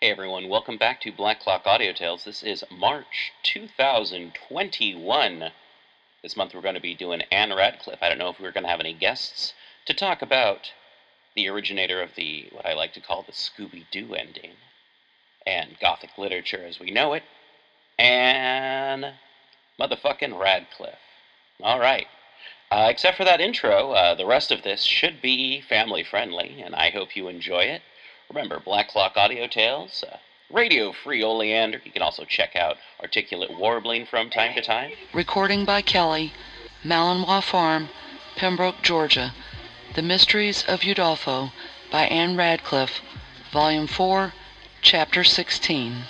Hey everyone, welcome back to Black Clock Audio Tales. This is March 2021. This month we're going to be doing Ann Radcliffe. I don't know if we're going to have any guests to talk about the originator of the, what I like to call the Scooby Doo ending, and Gothic literature as we know it, and motherfucking Radcliffe. All right. Uh, except for that intro, uh, the rest of this should be family friendly, and I hope you enjoy it. Remember, Black Clock Audio Tales, uh, Radio Free Oleander. You can also check out Articulate Warbling from time to time. Recording by Kelly, Malinois Farm, Pembroke, Georgia. The Mysteries of Udolpho by Ann Radcliffe, Volume 4, Chapter 16.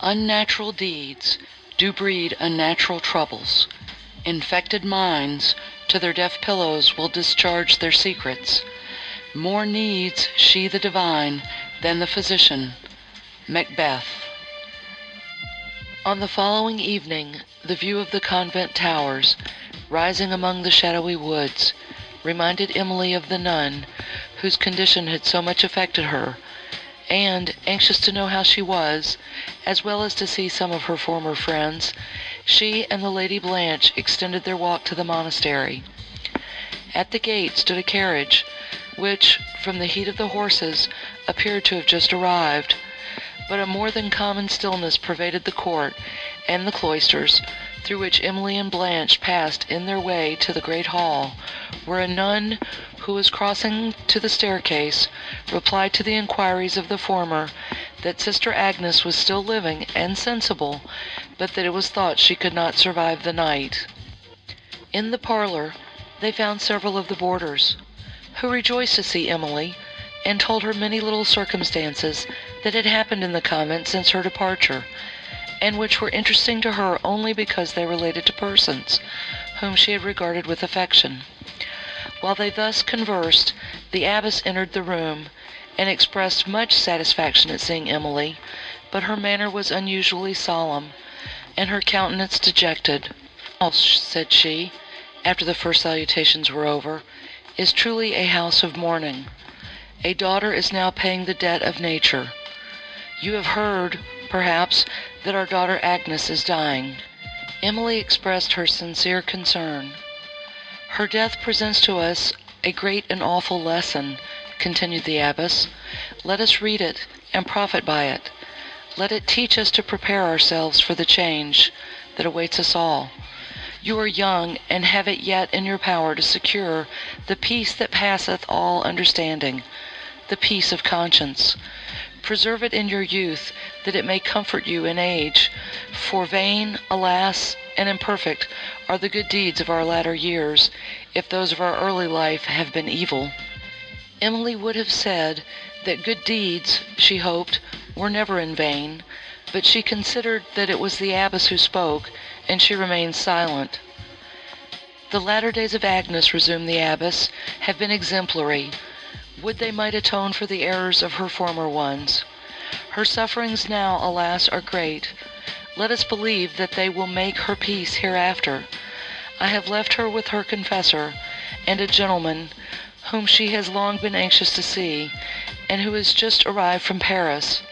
Unnatural deeds do breed unnatural troubles. Infected minds to their deaf pillows will discharge their secrets. More needs she the divine than the physician. Macbeth. On the following evening, the view of the convent towers, rising among the shadowy woods, reminded Emily of the nun whose condition had so much affected her, and, anxious to know how she was, as well as to see some of her former friends, she and the Lady Blanche extended their walk to the monastery. At the gate stood a carriage, which, from the heat of the horses, appeared to have just arrived. But a more than common stillness pervaded the court and the cloisters, through which Emily and Blanche passed in their way to the great hall, where a nun, who was crossing to the staircase, replied to the inquiries of the former that Sister Agnes was still living and sensible, but that it was thought she could not survive the night. In the parlor they found several of the boarders, who rejoiced to see Emily, and told her many little circumstances that had happened in the convent since her departure, and which were interesting to her only because they related to persons whom she had regarded with affection. While they thus conversed, the abbess entered the room, and expressed much satisfaction at seeing Emily, but her manner was unusually solemn, and her countenance dejected. "Oh," said she, after the first salutations were over, is truly a house of mourning. A daughter is now paying the debt of nature. You have heard, perhaps, that our daughter Agnes is dying. Emily expressed her sincere concern. Her death presents to us a great and awful lesson, continued the abbess. Let us read it and profit by it. Let it teach us to prepare ourselves for the change that awaits us all. You are young, and have it yet in your power to secure the peace that passeth all understanding, the peace of conscience. Preserve it in your youth, that it may comfort you in age. For vain, alas, and imperfect are the good deeds of our latter years, if those of our early life have been evil. Emily would have said that good deeds, she hoped, were never in vain, but she considered that it was the abbess who spoke, and she remained silent. The latter days of Agnes, resumed the abbess, have been exemplary. Would they might atone for the errors of her former ones. Her sufferings now, alas, are great. Let us believe that they will make her peace hereafter. I have left her with her confessor, and a gentleman, whom she has long been anxious to see, and who is just arrived from Paris.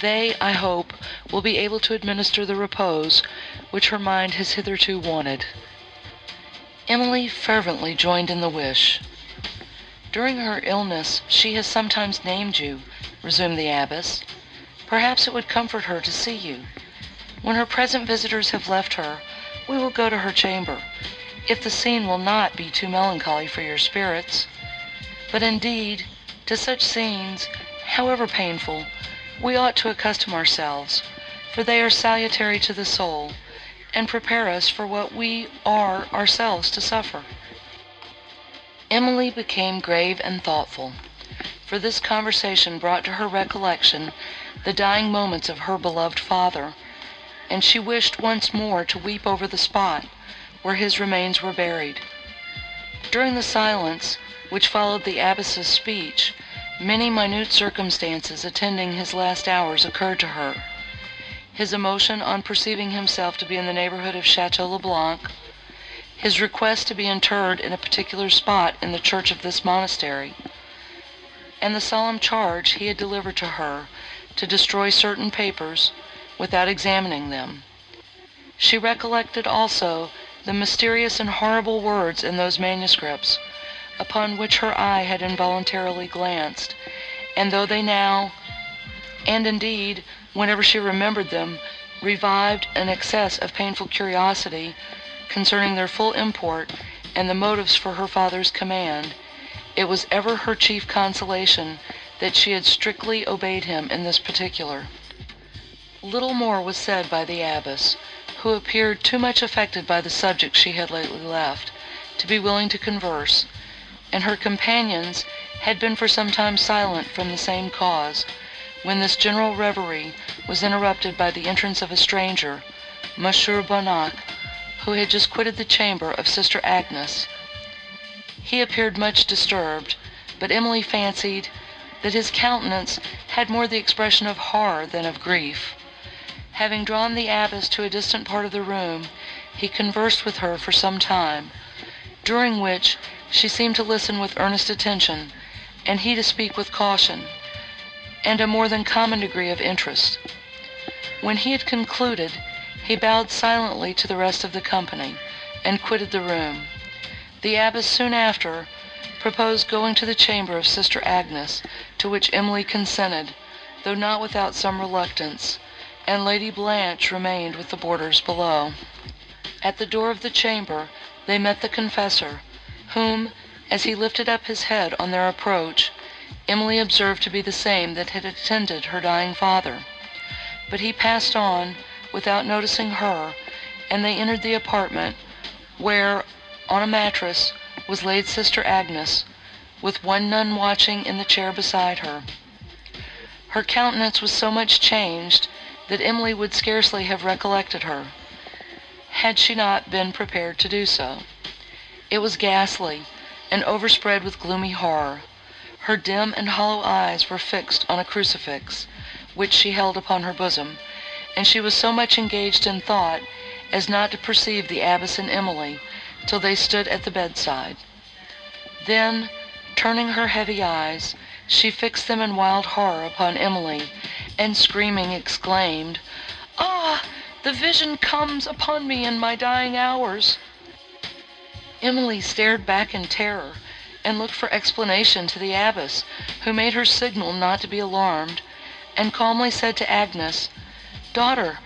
They, I hope, will be able to administer the repose which her mind has hitherto wanted. Emily fervently joined in the wish. During her illness she has sometimes named you, resumed the abbess. Perhaps it would comfort her to see you. When her present visitors have left her, we will go to her chamber, if the scene will not be too melancholy for your spirits. But indeed, to such scenes, however painful, we ought to accustom ourselves, for they are salutary to the soul, and prepare us for what we are ourselves to suffer. Emily became grave and thoughtful, for this conversation brought to her recollection the dying moments of her beloved father, and she wished once more to weep over the spot where his remains were buried. During the silence which followed the abbess's speech, many minute circumstances attending his last hours occurred to her his emotion on perceiving himself to be in the neighborhood of Chateau le Blanc, his request to be interred in a particular spot in the church of this monastery, and the solemn charge he had delivered to her to destroy certain papers without examining them. She recollected also the mysterious and horrible words in those manuscripts, upon which her eye had involuntarily glanced, and though they now, and indeed, whenever she remembered them, revived an excess of painful curiosity concerning their full import and the motives for her father's command, it was ever her chief consolation that she had strictly obeyed him in this particular. Little more was said by the abbess, who appeared too much affected by the subject she had lately left, to be willing to converse, and her companions had been for some time silent from the same cause, when this general reverie was interrupted by the entrance of a stranger, Monsieur Bonnac, who had just quitted the chamber of Sister Agnes. He appeared much disturbed, but Emily fancied that his countenance had more the expression of horror than of grief. Having drawn the abbess to a distant part of the room, he conversed with her for some time, during which she seemed to listen with earnest attention, and he to speak with caution, and a more than common degree of interest. When he had concluded, he bowed silently to the rest of the company, and quitted the room. The abbess soon after proposed going to the chamber of Sister Agnes, to which Emily consented, though not without some reluctance, and Lady Blanche remained with the boarders below. At the door of the chamber they met the confessor, whom, as he lifted up his head on their approach, Emily observed to be the same that had attended her dying father. But he passed on without noticing her, and they entered the apartment, where, on a mattress, was laid Sister Agnes, with one nun watching in the chair beside her. Her countenance was so much changed that Emily would scarcely have recollected her, had she not been prepared to do so. It was ghastly, and overspread with gloomy horror. Her dim and hollow eyes were fixed on a crucifix, which she held upon her bosom, and she was so much engaged in thought as not to perceive the abbess and Emily till they stood at the bedside. Then, turning her heavy eyes, she fixed them in wild horror upon Emily, and screaming exclaimed, "Ah! the vision comes upon me in my dying hours!" Emily stared back in terror, and looked for explanation to the abbess, who made her signal not to be alarmed, and calmly said to Agnes, "Daughter,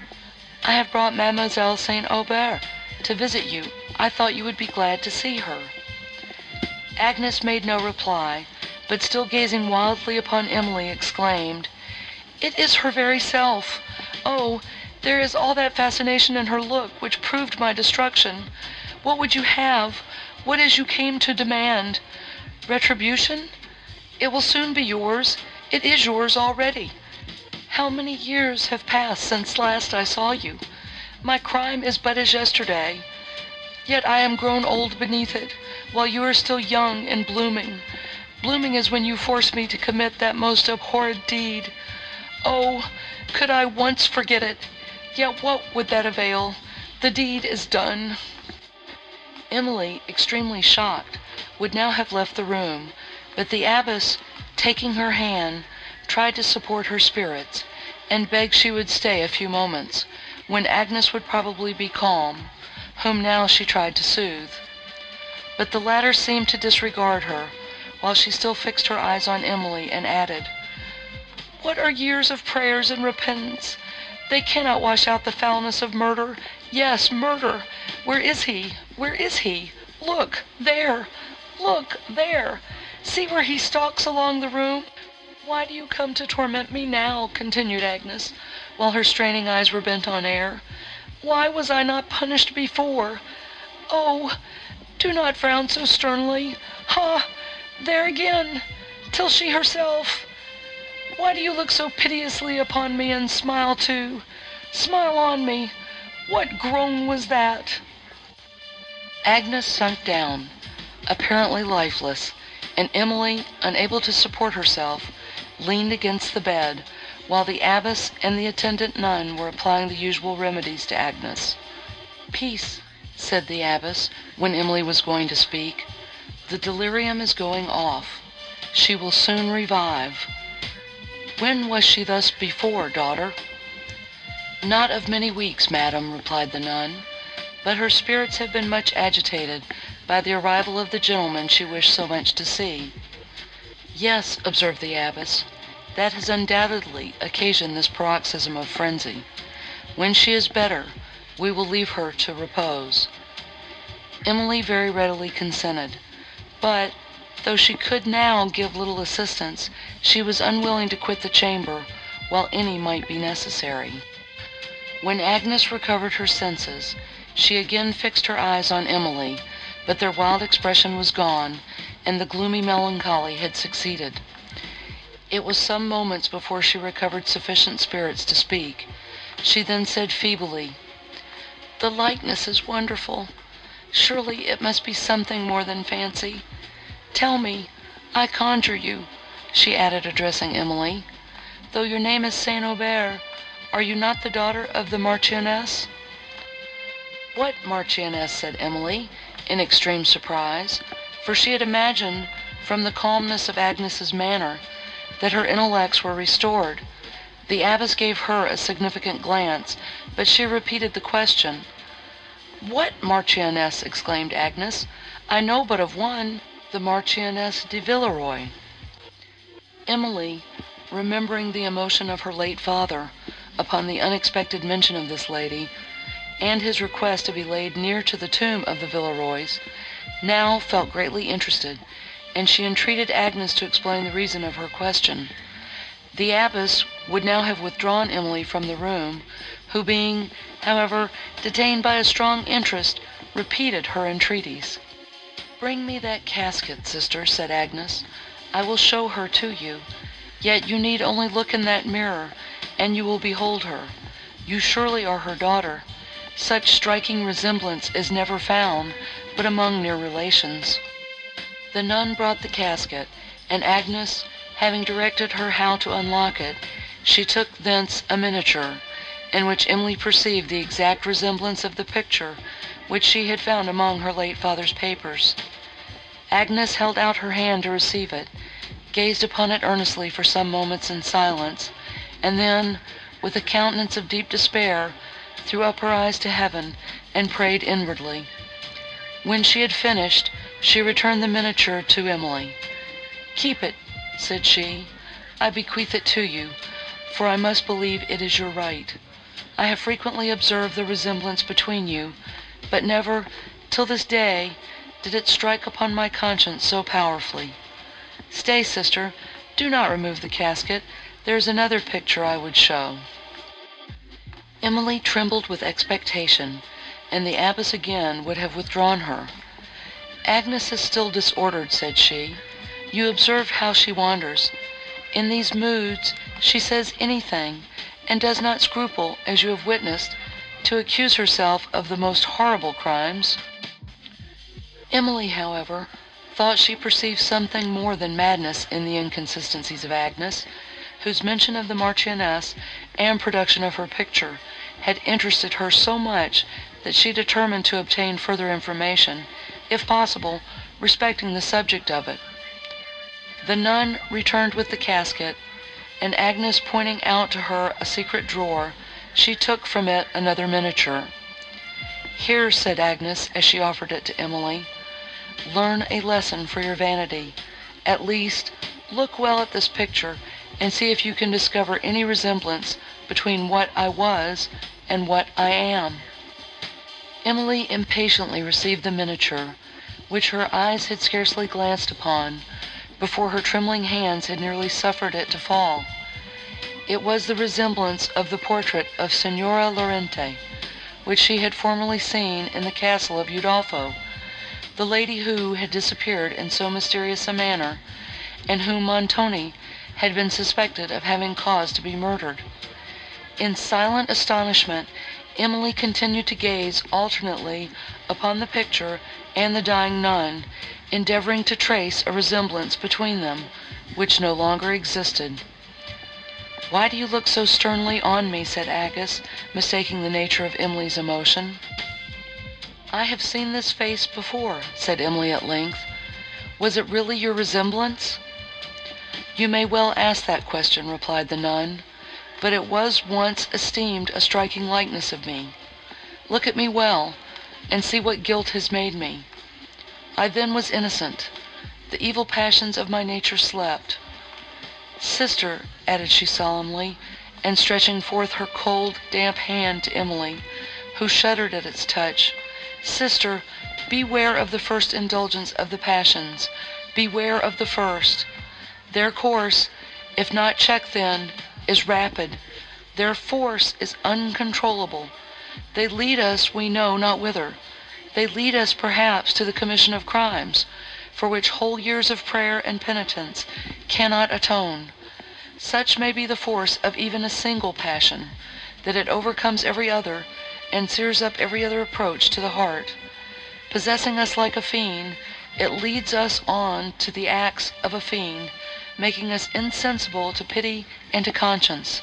I have brought Mademoiselle St. Aubert to visit you. I thought you would be glad to see her." Agnes made no reply, but still gazing wildly upon Emily, exclaimed, "It is her very self! Oh, there is all that fascination in her look which proved my destruction. What would you have? What is you came to demand? Retribution? It will soon be yours. It is yours already. How many years have passed since last I saw you? My crime is but as yesterday. Yet I am grown old beneath it, while you are still young and blooming. Blooming as when you forced me to commit that most abhorred deed. Oh, could I once forget it! Yet what would that avail? The deed is done." Emily, extremely shocked, would now have left the room, but the abbess, taking her hand, tried to support her spirits, and begged she would stay a few moments, when Agnes would probably be calm, whom now she tried to soothe. But the latter seemed to disregard her, while she still fixed her eyes on Emily, and added, "What are years of prayers and repentance? They cannot wash out the foulness of murder. Yes, murder! Where is he? Where is he? Look, there! Look, there! See where he stalks along the room! Why do you come to torment me now?" continued Agnes, while her straining eyes were bent on air. "Why was I not punished before? Oh, do not frown so sternly. Ha! there again! till she herself! Why do you look so piteously upon me, and smile too? Smile on me! What groan was that?" Agnes sunk down, apparently lifeless, and Emily, unable to support herself, leaned against the bed, while the abbess and the attendant nun were applying the usual remedies to Agnes. "Peace," said the abbess, when Emily was going to speak. "The delirium is going off. she will soon revive. When was she thus before, daughter? Not of many weeks, madam, replied the nun, but her spirits have been much agitated by the arrival of the gentleman she wished so much to see. Yes, observed the abbess, that has undoubtedly occasioned this paroxysm of frenzy. When she is better, we will leave her to repose. Emily very readily consented, but, though she could now give little assistance, she was unwilling to quit the chamber while any might be necessary. When Agnes recovered her senses, she again fixed her eyes on Emily, but their wild expression was gone, and the gloomy melancholy had succeeded. It was some moments before she recovered sufficient spirits to speak. She then said feebly, "The likeness is wonderful. Surely it must be something more than fancy. Tell me, I conjure you," she added, addressing Emily, "though your name is St. Aubert, are you not the daughter of the Marchioness?" "What Marchioness?" said Emily, in extreme surprise, for she had imagined, from the calmness of Agnes's manner, that her intellects were restored. The abbess gave her a significant glance, but she repeated the question. "What Marchioness?" exclaimed Agnes. "I know but of one, the Marchioness de Villeroi." Emily, remembering the emotion of her late father, upon the unexpected mention of this lady, and his request to be laid near to the tomb of the Villeroys, now felt greatly interested, and she entreated Agnes to explain the reason of her question. The abbess would now have withdrawn Emily from the room, who being, however, detained by a strong interest, repeated her entreaties. "Bring me that casket, sister," said Agnes. "I will show her to you. Yet you need only look in that mirror, and you will behold her. You surely are her daughter. Such striking resemblance is never found but among near relations." The nun brought the casket, and Agnes, having directed her how to unlock it, she took thence a miniature, in which Emily perceived the exact resemblance of the picture which she had found among her late father's papers. Agnes held out her hand to receive it, gazed upon it earnestly for some moments in silence, and then, with a countenance of deep despair, threw up her eyes to heaven, and prayed inwardly. When she had finished, she returned the miniature to Emily. "Keep it," said she, "I bequeath it to you, for I must believe it is your right. I have frequently observed the resemblance between you, but never, till this day, did it strike upon my conscience so powerfully. Stay, sister, do not remove the casket, there is another picture I would show." Emily trembled with expectation, and the abbess again would have withdrawn her. "Agnes is still disordered," said she. "You observe how she wanders. In these moods she says anything, and does not scruple, as you have witnessed, to accuse herself of the most horrible crimes." Emily, however, thought she perceived something more than madness in the inconsistencies of Agnes, whose mention of the Marchioness and production of her picture had interested her so much that she determined to obtain further information, if possible, respecting the subject of it. The nun returned with the casket, and Agnes pointing out to her a secret drawer, she took from it another miniature. "Here," said Agnes, as she offered it to Emily, "learn a lesson for your vanity. At least, look well at this picture, and see if you can discover any resemblance between what I was and what I am." Emily impatiently received the miniature, which her eyes had scarcely glanced upon, before her trembling hands had nearly suffered it to fall. It was the resemblance of the portrait of Signora Laurentini, which she had formerly seen in the castle of Udolpho, the lady who had disappeared in so mysterious a manner, and whom Montoni had been suspected of having caused to be murdered. In silent astonishment, Emily continued to gaze alternately upon the picture and the dying nun, endeavouring to trace a resemblance between them, which no longer existed. "Why do you look so sternly on me?" said Agnes, mistaking the nature of Emily's emotion. "I have seen this face before," said Emily at length. "Was it really your resemblance?" You may well ask that question, replied the nun, but it was once esteemed a striking likeness of me. Look at me well, and see what guilt has made me. I then was innocent. The evil passions of my nature slept. Sister, added she solemnly, and stretching forth her cold, damp hand to Emily, who shuddered at its touch, Sister, beware of the first indulgence of the passions, beware of the first. Their course, if not checked then, is rapid. Their force is uncontrollable. They lead us we know not whither. They lead us perhaps to the commission of crimes, for which whole years of prayer and penitence cannot atone. Such may be the force of even a single passion, that it overcomes every other, and sears up every other approach to the heart. Possessing us like a fiend, it leads us on to the acts of a fiend, making us insensible to pity and to conscience.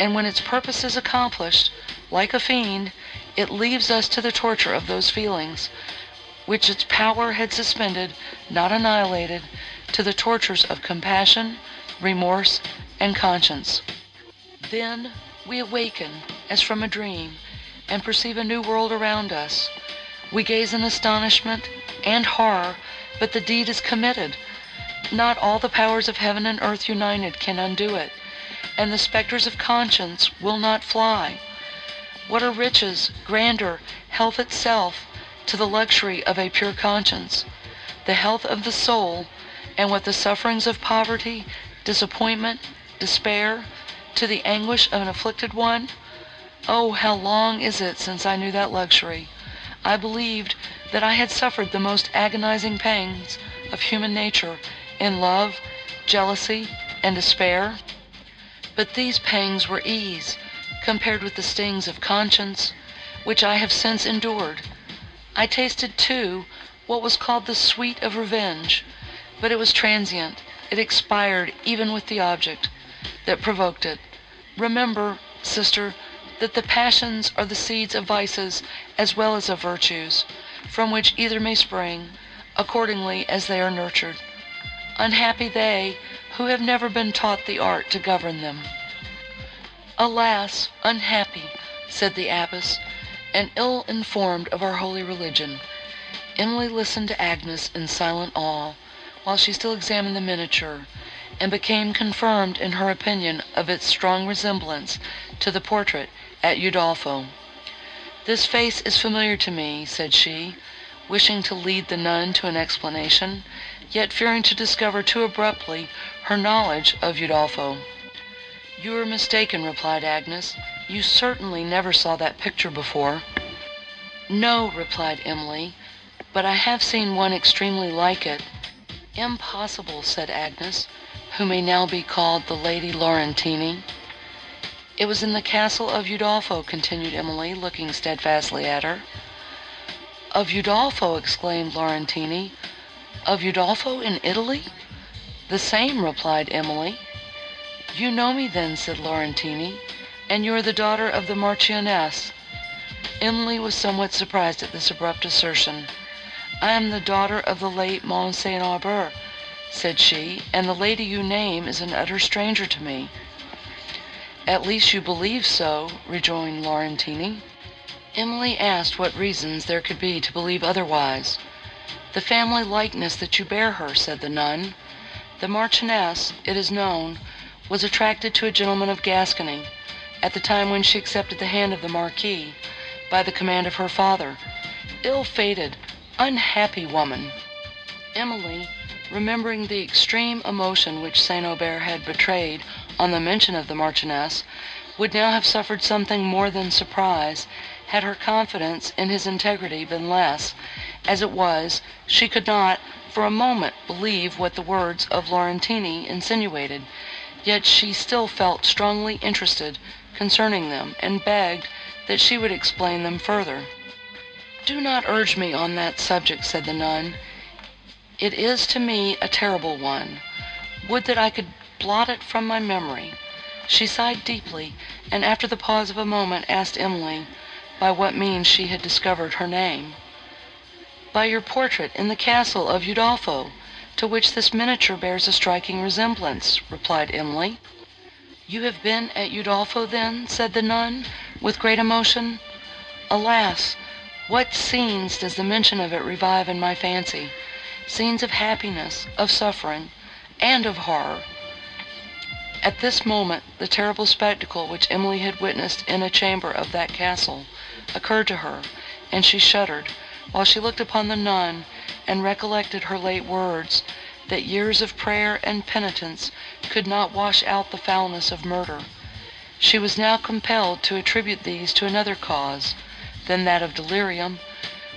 And when its purpose is accomplished, like a fiend, it leaves us to the torture of those feelings, which its power had suspended, not annihilated, to the tortures of compassion, remorse, and conscience. Then we awaken as from a dream, and perceive a new world around us. We gaze in astonishment and horror, but the deed is committed. Not all the powers of heaven and earth united can undo it, and the spectres of conscience will not fly. What are riches, grandeur, health itself, to the luxury of a pure conscience, the health of the soul, and with the sufferings of poverty, disappointment, despair, to the anguish of an afflicted one? Oh, how long is it since I knew that luxury! I believed that I had suffered the most agonizing pangs of human nature in love, jealousy, and despair. But these pangs were ease, compared with the stings of conscience, which I have since endured. I tasted, too, what was called the sweet of revenge, but it was transient, it expired even with the object that provoked it. Remember, sister, that the passions are the seeds of vices as well as of virtues, from which either may spring, accordingly as they are nurtured. Unhappy they who have never been taught the art to govern them. Alas, unhappy, said the abbess, and ill informed of our holy religion. Emily listened to Agnes in silent awe, while she still examined the miniature, and became confirmed in her opinion of its strong resemblance to the portrait at Udolpho. This face is familiar to me, said she, wishing to lead the nun to an explanation, yet fearing to discover too abruptly her knowledge of Udolpho. You are mistaken, replied Agnes. You certainly never saw that picture before. No, replied Emily, but I have seen one extremely like it. Impossible, said Agnes, who may now be called the Lady Laurentini. It was in the castle of Udolpho, continued Emily, looking steadfastly at her. Of Udolpho, exclaimed Laurentini. Of Udolpho in Italy? The same, replied Emily. You know me then, said Laurentini, and you are the daughter of the Marchioness. Emily was somewhat surprised at this abrupt assertion. I am the daughter of the late Mont St. Aubert, said she, and the lady you name is an utter stranger to me. At least you believe so, rejoined Laurentini. Emily asked what reasons there could be to believe otherwise. The family likeness that you bear her, said the nun. The Marchioness, it is known, was attracted to a gentleman of Gascony, at the time when she accepted the hand of the Marquis, by the command of her father. Ill-fated, unhappy woman! Emily, remembering the extreme emotion which St. Aubert had betrayed on the mention of the Marchioness, would now have suffered something more than surprise, had her confidence in his integrity been less. As it was, she could not, for a moment, believe what the words of Laurentini insinuated, yet she still felt strongly interested concerning them, and begged that she would explain them further. Do not urge me on that subject, said the nun. It is to me a terrible one. Would that I could blot it from my memory. She sighed deeply, and after the pause of a moment asked Emily by what means she had discovered her name. By your portrait in the castle of Udolpho, to which this miniature bears a striking resemblance," replied Emily. "You have been at Udolpho, then?" said the nun, with great emotion. "Alas! what scenes does the mention of it revive in my fancy! Scenes of happiness, of suffering, and of horror!" At this moment the terrible spectacle which Emily had witnessed in a chamber of that castle, occurred to her, and she shuddered, while she looked upon the nun, and recollected her late words, that years of prayer and penitence could not wash out the foulness of murder. She was now compelled to attribute these to another cause than that of delirium.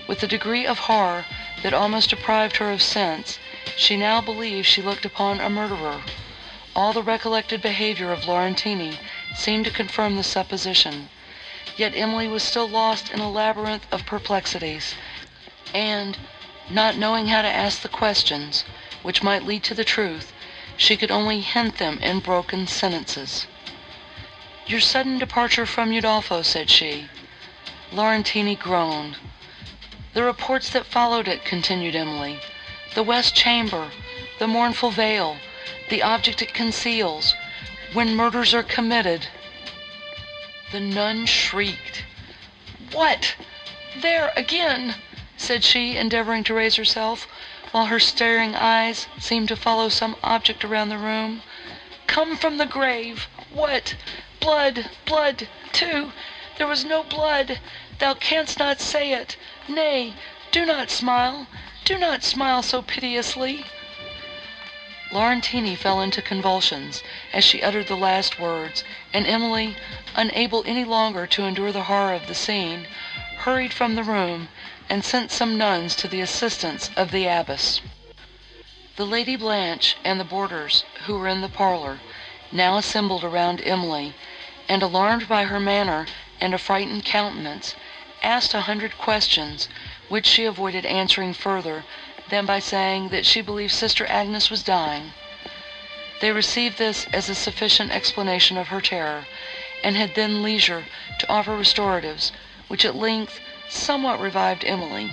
With a degree of horror that almost deprived her of sense, she now believed she looked upon a murderer. All the recollected behaviour of Laurentini seemed to confirm the supposition. Yet Emily was still lost in a labyrinth of perplexities, and, not knowing how to ask the questions which might lead to the truth, she could only hint them in broken sentences. "Your sudden departure from Udolpho," said she. Laurentini groaned. "The reports that followed it," continued Emily, "the west chamber, the mournful veil, the object it conceals, when murders are committed." The nun shrieked. "What! there again!" Said she, endeavouring to raise herself, while her staring eyes seemed to follow some object around the room. "Come from the grave! What! blood, blood, too! There was no blood! Thou canst not say it! Nay, do not smile! Do not smile so piteously!" Laurentini fell into convulsions, as she uttered the last words, and Emily, unable any longer to endure the horror of the scene, hurried from the room, and sent some nuns to the assistance of the abbess. The Lady Blanche and the boarders, who were in the parlour, now assembled around Emily, and, alarmed by her manner and affrighted countenance, asked a hundred questions, which she avoided answering further than by saying that she believed Sister Agnes was dying. They received this as a sufficient explanation of her terror, and had then leisure to offer restoratives, which at length somewhat revived Emily,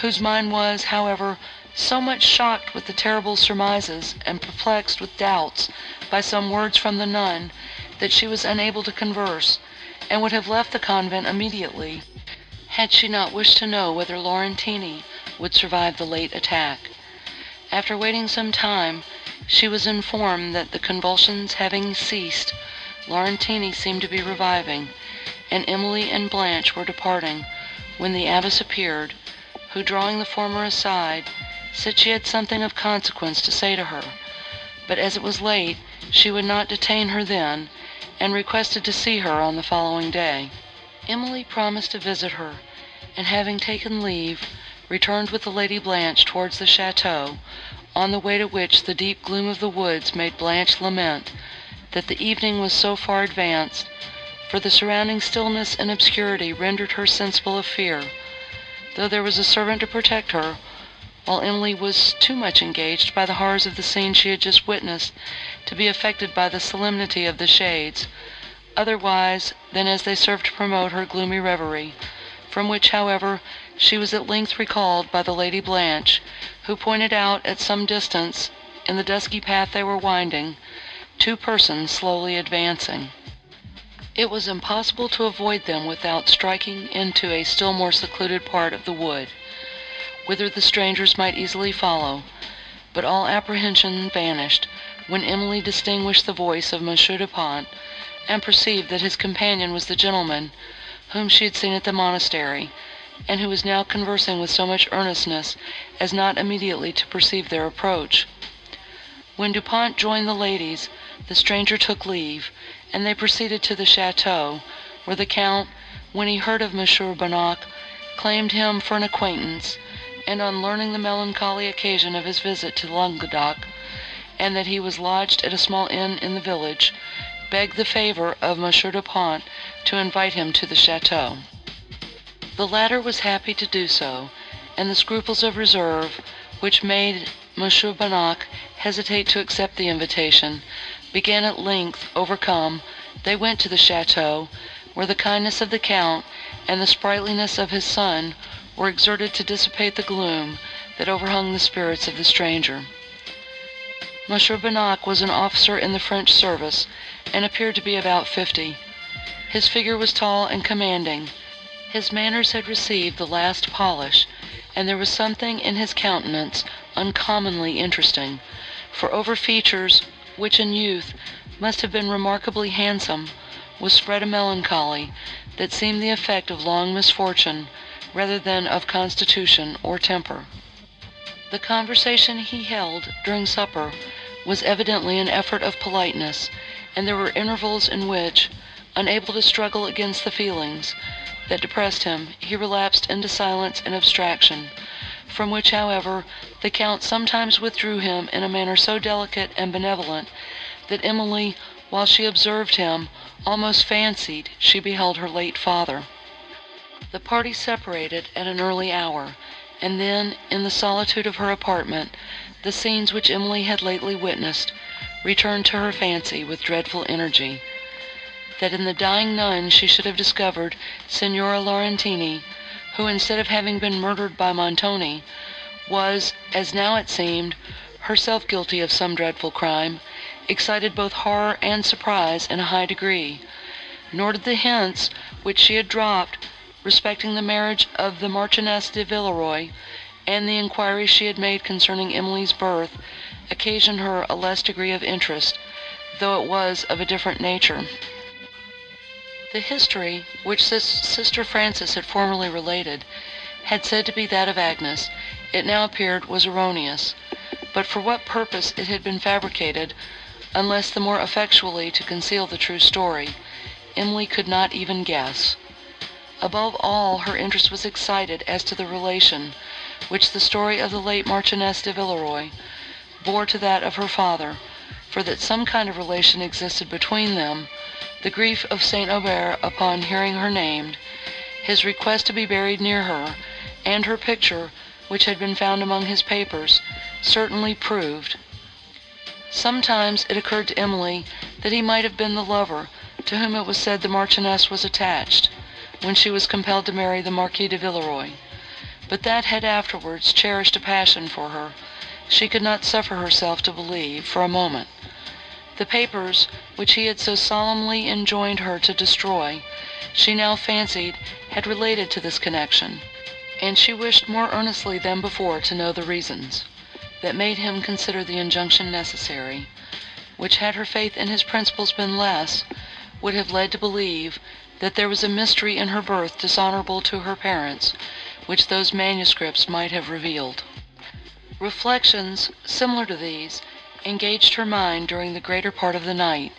whose mind was, however, so much shocked with the terrible surmises, and perplexed with doubts by some words from the nun, that she was unable to converse, and would have left the convent immediately, had she not wished to know whether Laurentini would survive the late attack. After waiting some time, she was informed that the convulsions having ceased, Laurentini seemed to be reviving, and Emily and Blanche were departing, when the abbess appeared, who, drawing the former aside, said she had something of consequence to say to her, but as it was late, she would not detain her then, and requested to see her on the following day. Emily promised to visit her, and having taken leave, returned with the Lady Blanche towards the château, on the way to which the deep gloom of the woods made Blanche lament that the evening was so far advanced, for the surrounding stillness and obscurity rendered her sensible of fear, though there was a servant to protect her, while Emily was too much engaged by the horrors of the scene she had just witnessed to be affected by the solemnity of the shades, otherwise than as they served to promote her gloomy reverie, from which, however, she was at length recalled by the Lady Blanche, who pointed out at some distance, in the dusky path they were winding, two persons slowly advancing. It was impossible to avoid them without striking into a still more secluded part of the wood, whither the strangers might easily follow, but all apprehension vanished when Emily distinguished the voice of Monsieur Du Pont, and perceived that his companion was the gentleman whom she had seen at the monastery, and who was now conversing with so much earnestness as not immediately to perceive their approach. When Du Pont joined the ladies, the stranger took leave, and they proceeded to the château, where the Count, when he heard of Monsieur Bonnac, claimed him for an acquaintance, and on learning the melancholy occasion of his visit to Languedoc, and that he was lodged at a small inn in the village, begged the favour of Monsieur Du Pont to invite him to the château. The latter was happy to do so, and the scruples of reserve, which made Monsieur Bonnac hesitate to accept the invitation, began at length overcome, they went to the château, where the kindness of the Count and the sprightliness of his son were exerted to dissipate the gloom that overhung the spirits of the stranger. Monsieur Bonnac was an officer in the French service, and appeared to be about fifty. His figure was tall and commanding. His manners had received the last polish, and there was something in his countenance uncommonly interesting, for over features which in youth must have been remarkably handsome was spread a melancholy that seemed the effect of long misfortune rather than of constitution or temper. The conversation he held during supper was evidently an effort of politeness, and there were intervals in which, unable to struggle against the feelings that depressed him, he relapsed into silence and abstraction, from which, however, the Count sometimes withdrew him in a manner so delicate and benevolent, that Emily, while she observed him, almost fancied she beheld her late father. The party separated at an early hour, and then, in the solitude of her apartment, the scenes which Emily had lately witnessed returned to her fancy with dreadful energy. That in the dying nun she should have discovered Signora Laurentini, who, instead of having been murdered by Montoni, was, as now it seemed, herself guilty of some dreadful crime, excited both horror and surprise in a high degree; nor did the hints which she had dropped respecting the marriage of the Marchioness de Villeroi, and the inquiries she had made concerning Emily's birth, occasion her a less degree of interest, though it was of a different nature. The history, which Sister Frances had formerly related, had said to be that of Agnes, it now appeared was erroneous; but for what purpose it had been fabricated, unless the more effectually to conceal the true story, Emily could not even guess. Above all, her interest was excited as to the relation, which the story of the late Marchioness de Villeroi bore to that of her father, for that some kind of relation existed between them, the grief of St. Aubert upon hearing her named, his request to be buried near her, and her picture, which had been found among his papers, certainly proved. Sometimes it occurred to Emily that he might have been the lover to whom it was said the Marchioness was attached, when she was compelled to marry the Marquis de Villeroi, but that had afterwards cherished a passion for her, she could not suffer herself to believe, for a moment. The papers, which he had so solemnly enjoined her to destroy, she now fancied had related to this connection, and she wished more earnestly than before to know the reasons, that made him consider the injunction necessary, which, had her faith in his principles been less, would have led to believe, that there was a mystery in her birth dishonourable to her parents, which those manuscripts might have revealed. Reflections, similar to these, engaged her mind during the greater part of the night,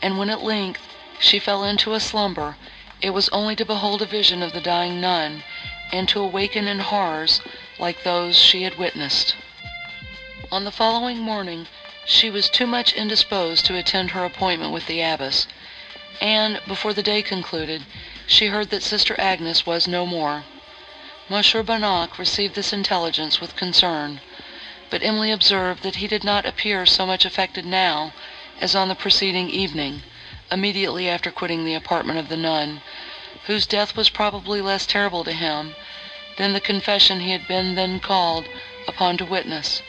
and when at length she fell into a slumber, it was only to behold a vision of the dying nun, and to awaken in horrors like those she had witnessed. On the following morning she was too much indisposed to attend her appointment with the abbess, and, before the day concluded, she heard that Sister Agnes was no more. Monsieur Bonnac received this intelligence with concern but Emily observed that he did not appear so much affected now as on the preceding evening, immediately after quitting the apartment of the nun, whose death was probably less terrible to him than the confession he had been then called upon to witness.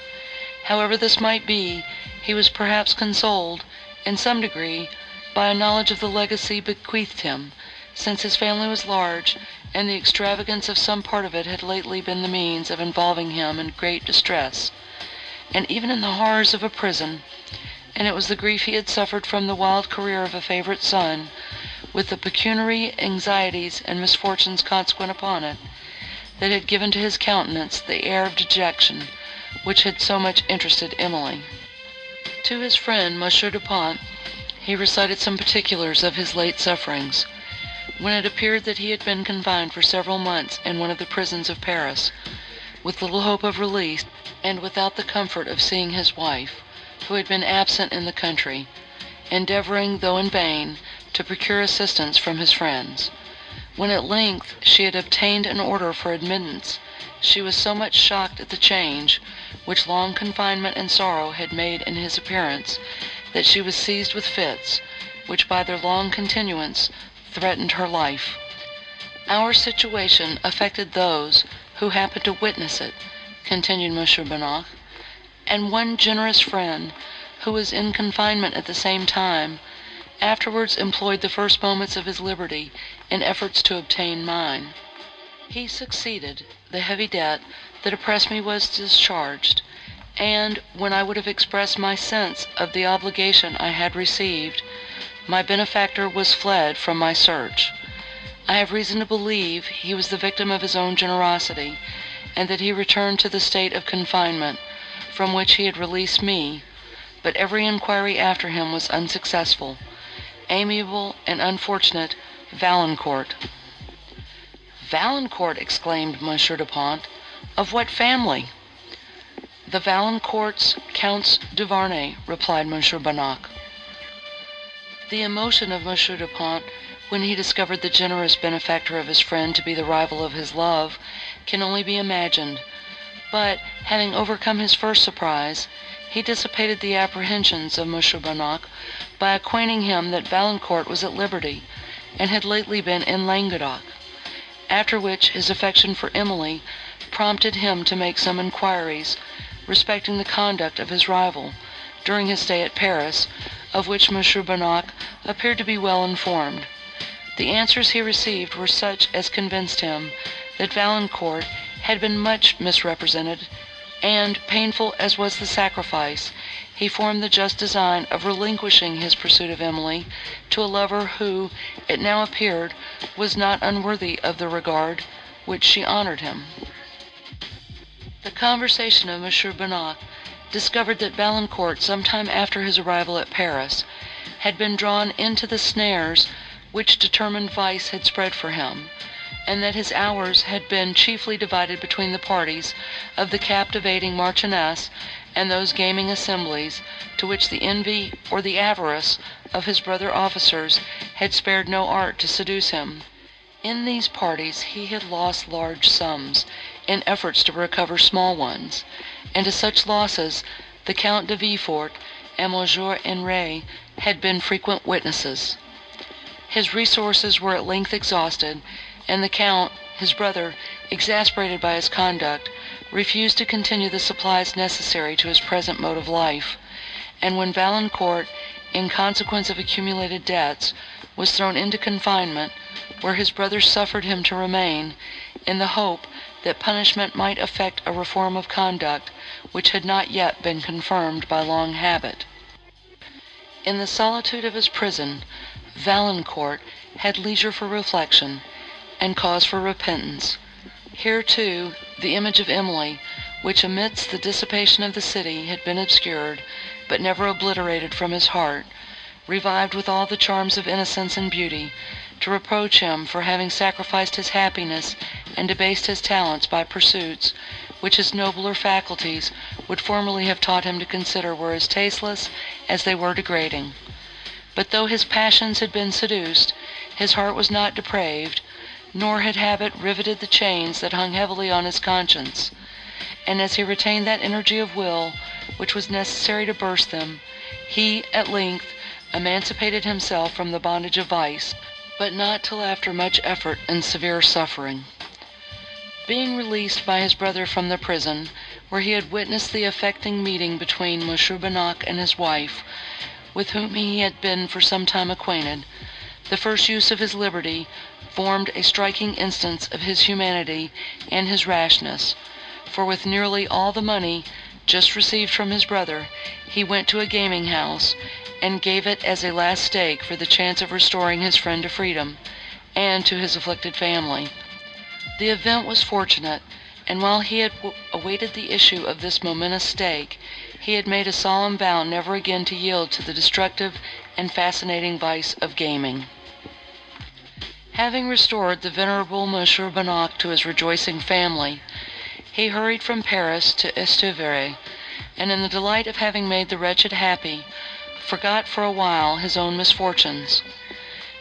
However this might be, he was perhaps consoled, in some degree, by a knowledge of the legacy bequeathed him, since his family was large, and the extravagance of some part of it had lately been the means of involving him in great distress and even in the horrors of a prison, and it was the grief he had suffered from the wild career of a favourite son, with the pecuniary anxieties and misfortunes consequent upon it, that had given to his countenance the air of dejection which had so much interested Emily. To his friend, Monsieur Dupont he recited some particulars of his late sufferings, when it appeared that he had been confined for several months in one of the prisons of Paris, with little hope of release, and without the comfort of seeing his wife, who had been absent in the country, endeavouring, though in vain, to procure assistance from his friends. When at length she had obtained an order for admittance, she was so much shocked at the change, which long confinement and sorrow had made in his appearance, that she was seized with fits, which by their long continuance threatened her life. Our situation affected those who happened to witness it, continued Monsieur Bonnac, and one generous friend, who was in confinement at the same time, afterwards employed the first moments of his liberty in efforts to obtain mine. He succeeded, the heavy debt that oppressed me was discharged, and, when I would have expressed my sense of the obligation I had received, my benefactor was fled from my search. I have reason to believe he was the victim of his own generosity, and that he returned to the state of confinement from which he had released me, but every inquiry after him was unsuccessful. Amiable and unfortunate Valancourt! "Valancourt!" exclaimed Monsieur Du Pont, "of what family?" "The Valancourts, Counts Duvarney," replied Monsieur Bonnac. The emotion of Monsieur Du Pont, when he discovered the generous benefactor of his friend to be the rival of his love, can only be imagined; but, having overcome his first surprise, he dissipated the apprehensions of Monsieur Bonnac by acquainting him that Valancourt was at liberty, and had lately been in Languedoc; after which his affection for Emily prompted him to make some inquiries respecting the conduct of his rival, during his stay at Paris, of which Monsieur Bonnac appeared to be well informed. The answers he received were such as convinced him, that Valancourt had been much misrepresented, and, painful as was the sacrifice, he formed the just design of relinquishing his pursuit of Emily to a lover who, it now appeared, was not unworthy of the regard which she honoured him. The conversation of Monsieur Bonnac discovered that Valancourt, some time after his arrival at Paris, had been drawn into the snares which determined vice had spread for him, and that his hours had been chiefly divided between the parties of the captivating Marchioness and those gaming assemblies, to which the envy or the avarice of his brother officers had spared no art to seduce him. In these parties he had lost large sums, in efforts to recover small ones, and to such losses the Count de Villefort and Monsieur Henri had been frequent witnesses. His resources were at length exhausted, and the Count, his brother, exasperated by his conduct, refused to continue the supplies necessary to his present mode of life, and when Valancourt, in consequence of accumulated debts, was thrown into confinement, where his brother suffered him to remain, in the hope that punishment might effect a reform of conduct, which had not yet been confirmed by long habit. In the solitude of his prison, Valancourt had leisure for reflection, and cause for repentance. Here, too, the image of Emily, which amidst the dissipation of the city had been obscured, but never obliterated from his heart, revived with all the charms of innocence and beauty, to reproach him for having sacrificed his happiness and debased his talents by pursuits, which his nobler faculties would formerly have taught him to consider were as tasteless as they were degrading. But though his passions had been seduced, his heart was not depraved, nor had habit riveted the chains that hung heavily on his conscience; and as he retained that energy of will, which was necessary to burst them, he, at length, emancipated himself from the bondage of vice, but not till after much effort and severe suffering. Being released by his brother from the prison, where he had witnessed the affecting meeting between Monsieur Bonnac and his wife, with whom he had been for some time acquainted, the first use of his liberty formed a striking instance of his humanity and his rashness, for with nearly all the money just received from his brother, he went to a gaming house, and gave it as a last stake for the chance of restoring his friend to freedom, and to his afflicted family. The event was fortunate, and while he had awaited the issue of this momentous stake, he had made a solemn vow never again to yield to the destructive and fascinating vice of gaming. Having restored the venerable Monsieur Bonnac to his rejoicing family, he hurried from Paris to Estuvière, and in the delight of having made the wretched happy, forgot for a while his own misfortunes.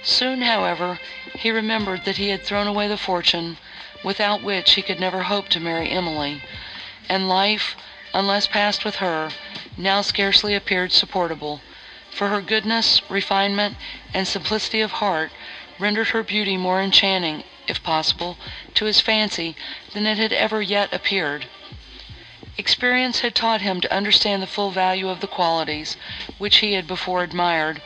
Soon, however, he remembered that he had thrown away the fortune, without which he could never hope to marry Emily, and life, unless passed with her, now scarcely appeared supportable, for her goodness, refinement, and simplicity of heart rendered her beauty more enchanting, if possible, to his fancy than it had ever yet appeared. Experience had taught him to understand the full value of the qualities which he had before admired,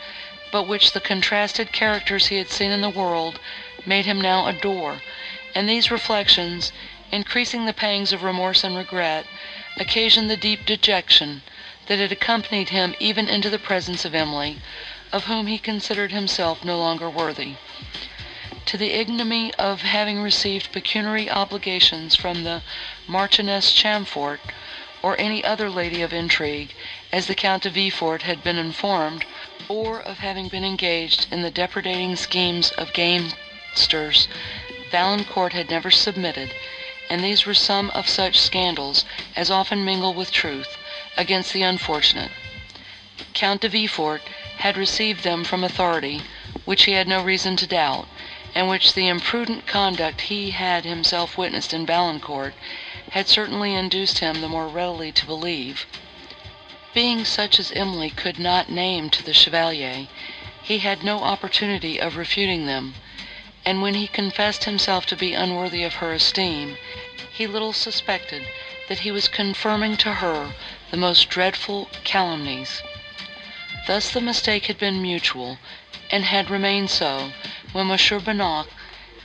but which the contrasted characters he had seen in the world made him now adore; and these reflections, increasing the pangs of remorse and regret, occasioned the deep dejection that had accompanied him even into the presence of Emily, of whom he considered himself no longer worthy. To the ignominy of having received pecuniary obligations from the Marchioness Chamfort, or any other lady of intrigue, as the Count de Villefort had been informed, or of having been engaged in the depredating schemes of gamesters, Valancourt had never submitted, and these were some of such scandals as often mingle with truth, against the unfortunate. Count de Villefort had received them from authority, which he had no reason to doubt, and which the imprudent conduct he had himself witnessed in Valancourt had certainly induced him the more readily to believe. Being such as Emily could not name to the Chevalier, he had no opportunity of refuting them, and when he confessed himself to be unworthy of her esteem, he little suspected that he was confirming to her the most dreadful calumnies. Thus the mistake had been mutual, and had remained so, when Monsieur Bonnac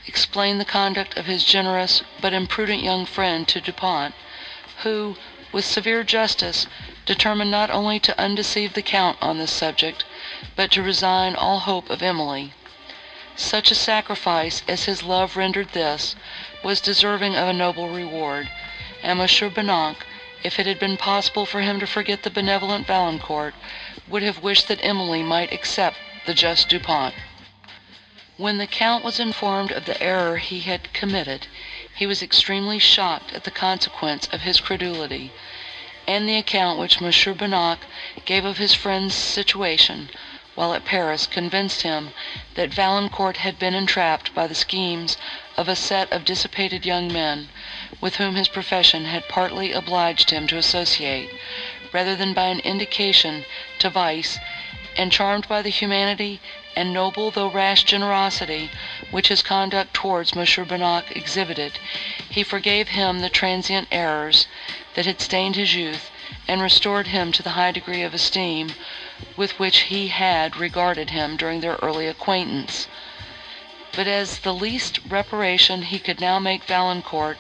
explained the conduct of his generous but imprudent young friend to Dupont, who, with severe justice, determined not only to undeceive the Count on this subject, but to resign all hope of Emily. Such a sacrifice as his love rendered this, was deserving of a noble reward, and Monsieur Bonnac, if it had been possible for him to forget the benevolent Valancourt, would have wished that Emily might accept the just Du Pont. When the Count was informed of the error he had committed, he was extremely shocked at the consequence of his credulity, and the account which Monsieur Bonnac gave of his friend's situation, while at Paris, convinced him, that Valancourt had been entrapped by the schemes of a set of dissipated young men, with whom his profession had partly obliged him to associate, rather than by an indication to vice, and charmed by the humanity and noble though rash generosity which his conduct towards Monsieur Bonnac exhibited, he forgave him the transient errors that had stained his youth, and restored him to the high degree of esteem with which he had regarded him during their early acquaintance. But as the least reparation he could now make Valancourt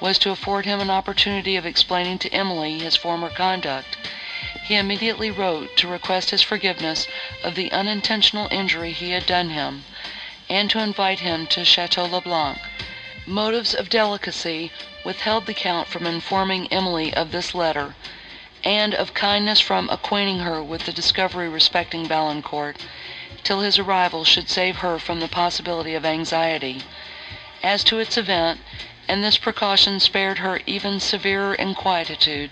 was to afford him an opportunity of explaining to Emily his former conduct, he immediately wrote to request his forgiveness of the unintentional injury he had done him, and to invite him to Château le Blanc. Motives of delicacy withheld the Count from informing Emily of this letter, and of kindness from acquainting her with the discovery respecting Valancourt, till his arrival should save her from the possibility of anxiety, as to its event, and this precaution spared her even severer inquietude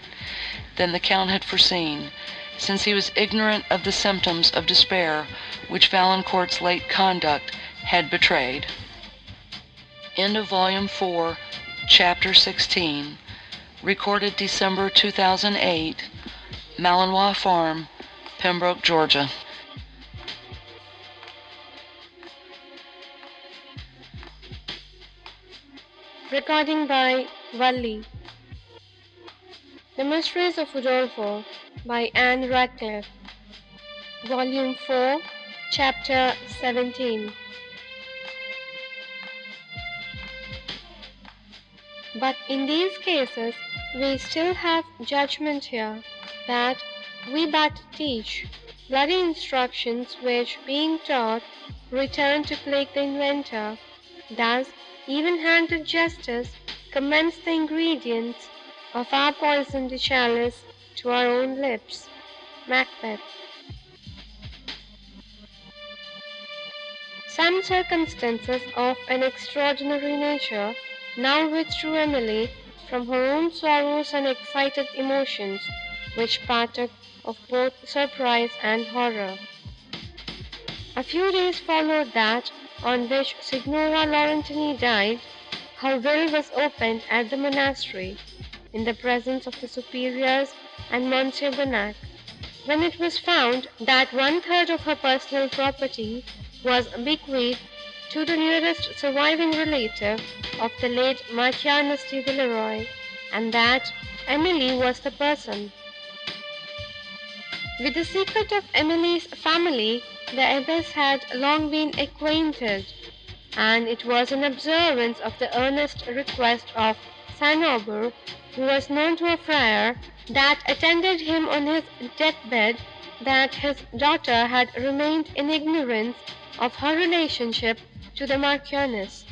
than the Count had foreseen, since he was ignorant of the symptoms of despair which Valancourt's late conduct had betrayed. End of Volume 4, Chapter 16. Recorded December 2008. Malinois Farm, Pembroke, Georgia. Recording by Valli. The Mysteries of Udolpho by Ann Radcliffe Volume 4 Chapter 17 But in these cases we still have judgment here, that we but teach, bloody instructions which, being taught, return to plague the inventor. Thus even-handed justice commends the ingredients of our poisoned chalice to our own lips. Macbeth. Some circumstances of an extraordinary nature now withdrew Emily from her own sorrows and excited emotions, which partook of both surprise and horror. A few days followed that on which Signora Laurentini died. Her will was opened at the monastery, in the presence of the superiors and Monsieur Bonnac, when it was found that one third of her personal property was bequeathed to the nearest surviving relative of the late Marchioness de Villeroi, and that Emily was the person. With the secret of Emily's family the abbess had long been acquainted, and it was in observance of the earnest request of St. Aubert, who was known to a friar, that attended him on his deathbed, that his daughter had remained in ignorance of her relationship to the Marchioness.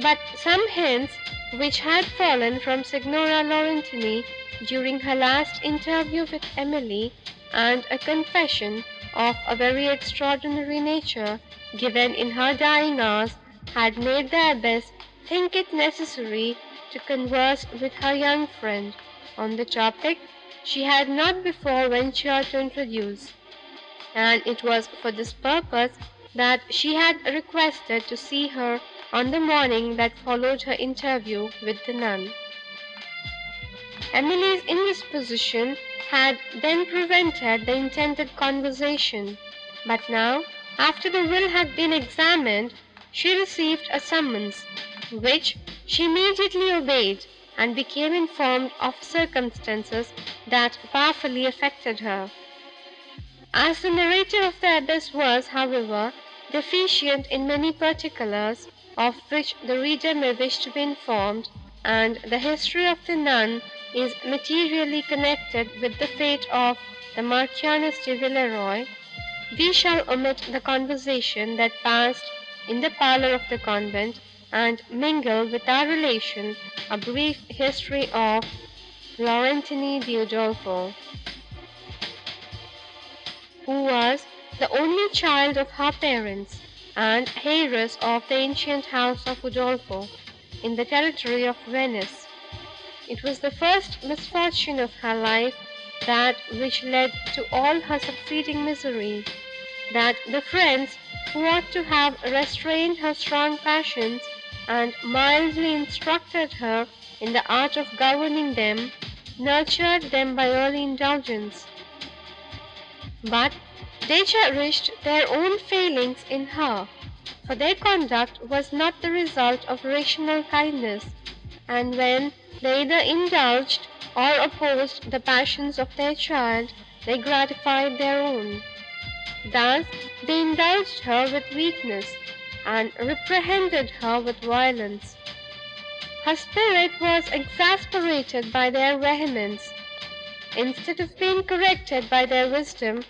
But some hints, which had fallen from Signora Laurentini during her last interview with Emily, and a confession of a very extraordinary nature, given in her dying hours, had made the abbess think it necessary to converse with her young friend on the topic she had not before ventured to introduce, and it was for this purpose that she had requested to see her on the morning that followed her interview with the nun. Emily's indisposition had then prevented the intended conversation; but now, after the will had been examined, she received a summons, which she immediately obeyed, and became informed of circumstances that powerfully affected her. As the narrative of the abbess was, however, deficient in many particulars, of which the reader may wish to be informed, and the history of the nun is materially connected with the fate of the Marchioness de Villeroi, we shall omit the conversation that passed in the parlour of the convent, and mingle with our relation a brief history of Laurentini di Udolpho, who was the only child of her parents, and heiress of the ancient house of Udolpho, in the territory of Venice. It was the first misfortune of her life, that which led to all her succeeding misery, that the friends, who ought to have restrained her strong passions, and mildly instructed her in the art of governing them, nurtured them by early indulgence; but they cherished their own failings in her, for their conduct was not the result of rational kindness, and when they either indulged or opposed the passions of their child, they gratified their own. Thus they indulged her with weakness, and reprehended her with violence. Her spirit was exasperated by their vehemence, instead of being corrected by their wisdom,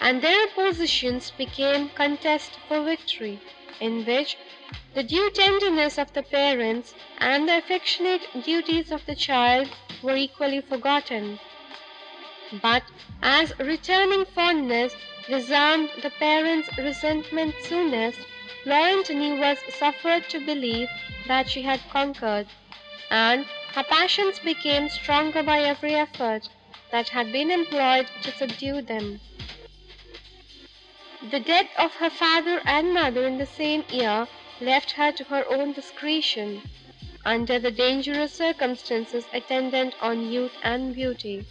and their oppositions became contests for victory, in which the due tenderness of the parents, and the affectionate duties of the child, were equally forgotten. But, as returning fondness disarmed the parents' resentment soonest, Laurentini was suffered to believe that she had conquered, and her passions became stronger by every effort that had been employed to subdue them. The death of her father and mother in the same year left her to her own discretion, under the dangerous circumstances attendant on youth and beauty.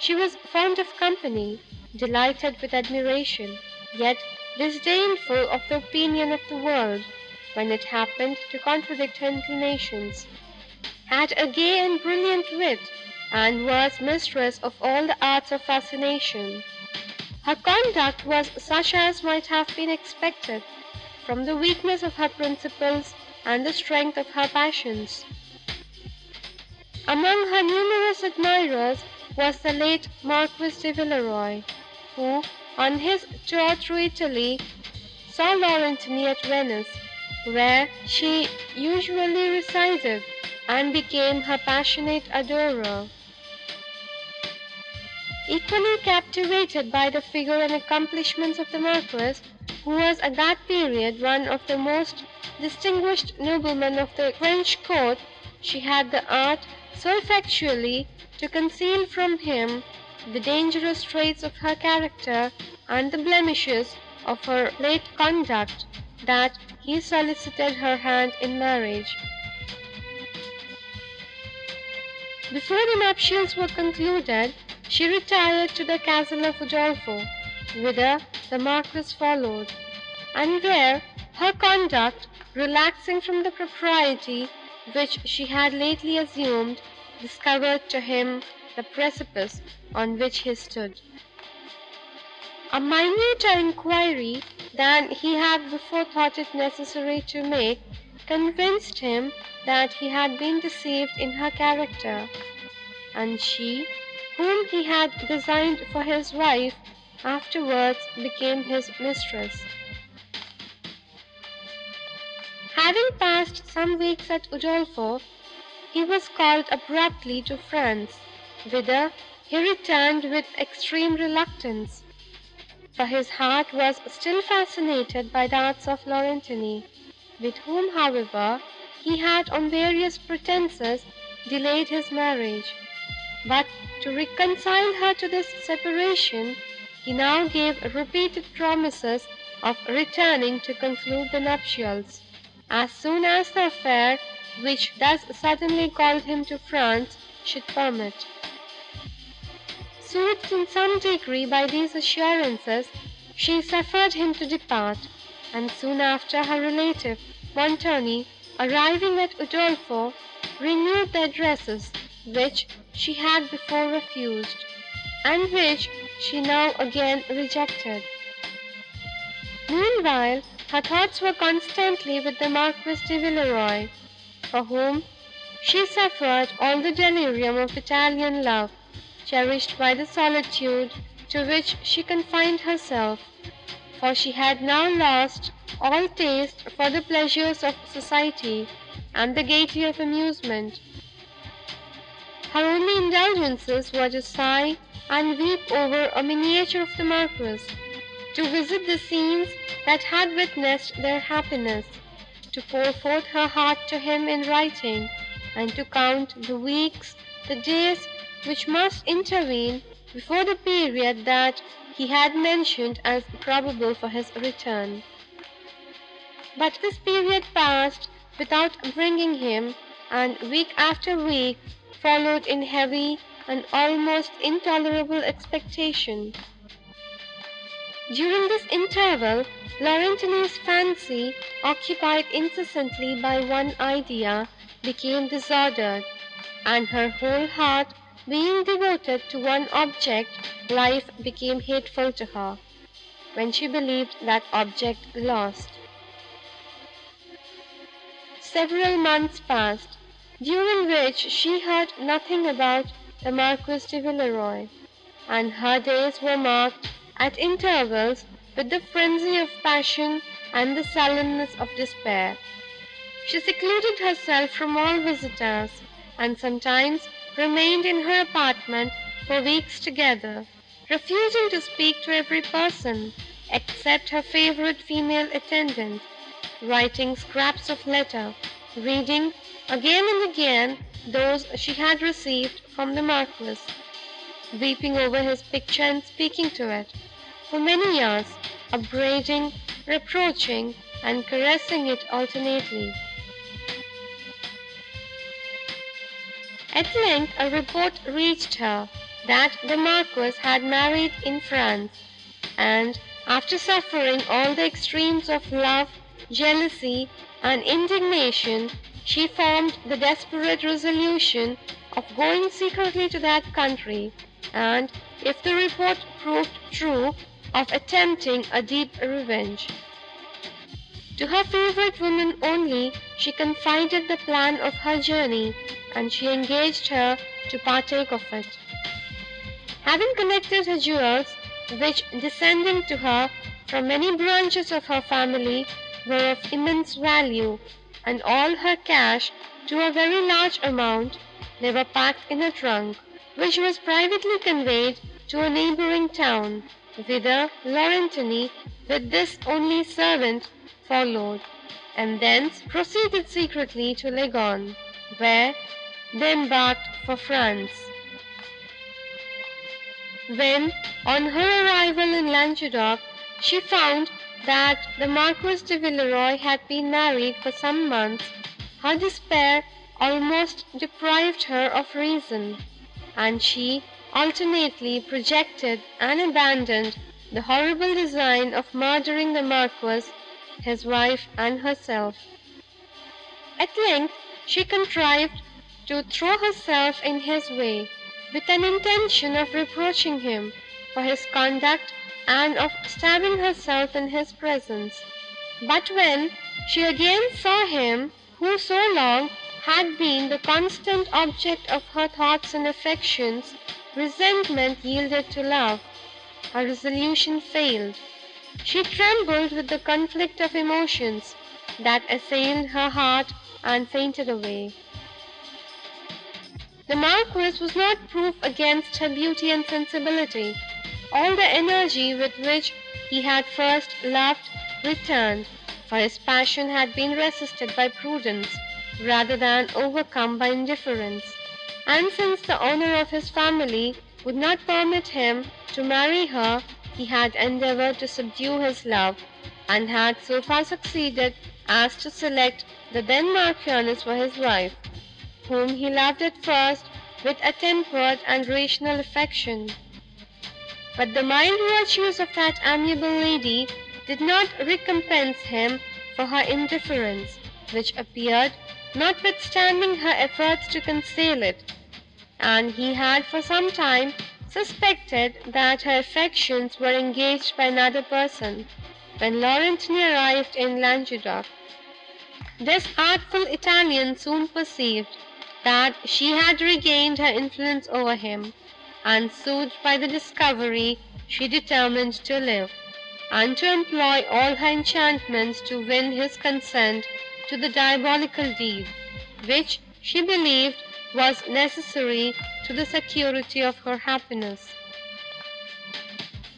She was fond of company, delighted with admiration, yet disdainful of the opinion of the world, when it happened to contradict her inclinations, had a gay and brilliant wit, and was mistress of all the arts of fascination. Her conduct was such as might have been expected from the weakness of her principles and the strength of her passions. Among her numerous admirers was the late Marquis de Villeroi, who, on his tour through Italy, saw Laurentini at Venice, where she usually resided, and became her passionate adorer. Equally captivated by the figure and accomplishments of the Marquis, who was at that period one of the most distinguished noblemen of the French court, she had the art so effectually to conceal from him the dangerous traits of her character and the blemishes of her late conduct, that he solicited her hand in marriage. Before the nuptials were concluded, she retired to the castle of Udolpho, whither the Marquis followed, and where her conduct, relaxing from the propriety which she had lately assumed, discovered to him the precipice on which he stood. A minuter inquiry than he had before thought it necessary to make, convinced him that he had been deceived in her character, and she, whom he had designed for his wife, afterwards became his mistress. Having passed some weeks at Udolpho, he was called abruptly to France, whither he returned with extreme reluctance, for his heart was still fascinated by the arts of Laurentini, with whom, however, he had on various pretences delayed his marriage; but to reconcile her to this separation, he now gave repeated promises of returning to conclude the nuptials, as soon as the affair, which thus suddenly called him to France, should permit. Soothed in some degree by these assurances, she suffered him to depart, and soon after her relative, Montoni, arriving at Udolpho, renewed the addresses, which she had before refused, and which she now again rejected. Meanwhile, her thoughts were constantly with the Marquis de Villeroi, for whom she suffered all the delirium of Italian love, cherished by the solitude to which she confined herself, for she had now lost all taste for the pleasures of society, and the gaiety of amusement. Her only indulgences were to sigh and weep over a miniature of the Marquis, to visit the scenes that had witnessed their happiness, to pour forth her heart to him in writing, and to count the weeks, the days which must intervene before the period that he had mentioned as probable for his return. But this period passed without bringing him, and week after week followed in heavy and almost intolerable expectation. During this interval, Laurentini's fancy, occupied incessantly by one idea, became disordered, and her whole heart being devoted to one object, life became hateful to her, when she believed that object lost. Several months passed, during which she heard nothing about the Marquis de Villeroi, and her days were marked, at intervals, with the frenzy of passion and the sullenness of despair. She secluded herself from all visitors, and sometimes remained in her apartment for weeks together, refusing to speak to every person, except her favourite female attendant, writing scraps of letter, reading again and again those she had received from the Marquis, weeping over his picture and speaking to it, for many years, upbraiding, reproaching, and caressing it alternately. At length a report reached her, that the Marquis had married in France, and, after suffering all the extremes of love, jealousy, and indignation, she formed the desperate resolution of going secretly to that country, and, if the report proved true, of attempting a deep revenge. To her favourite woman only she confided the plan of her journey, and she engaged her to partake of it. Having collected her jewels, which, descending to her from many branches of her family, were of immense value, and all her cash to a very large amount, they were packed in a trunk, which was privately conveyed to a neighbouring town, whither Laurentini, with this only servant, followed, and thence proceeded secretly to Leghorn, where they embarked for France. When, on her arrival in Languedoc, she found that the Marquis de Villeroi had been married for some months, her despair almost deprived her of reason, and she alternately projected and abandoned the horrible design of murdering the Marquis, his wife, and herself. At length she contrived to throw herself in his way, with an intention of reproaching him for his conduct and of stabbing herself in his presence. But when she again saw him who so long had been the constant object of her thoughts and affections, resentment yielded to love, her resolution failed, she trembled with the conflict of emotions that assailed her heart, and fainted away. The Marquis was not proof against her beauty and sensibility; all the energy with which he had first loved returned, for his passion had been resisted by prudence rather than overcome by indifference, and since the honour of his family would not permit him to marry her, he had endeavoured to subdue his love, and had so far succeeded as to select the then Marchioness for his wife, whom he loved at first with a tempered and rational affection. But the mild virtues of that amiable lady did not recompense him for her indifference, which appeared, notwithstanding her efforts to conceal it, and he had for some time suspected that her affections were engaged by another person, when Laurentini arrived in Languedoc. This artful Italian soon perceived that she had regained her influence over him, and soothed by the discovery, she determined to live, and to employ all her enchantments to win his consent to the diabolical deed, which she believed was necessary to the security of her happiness.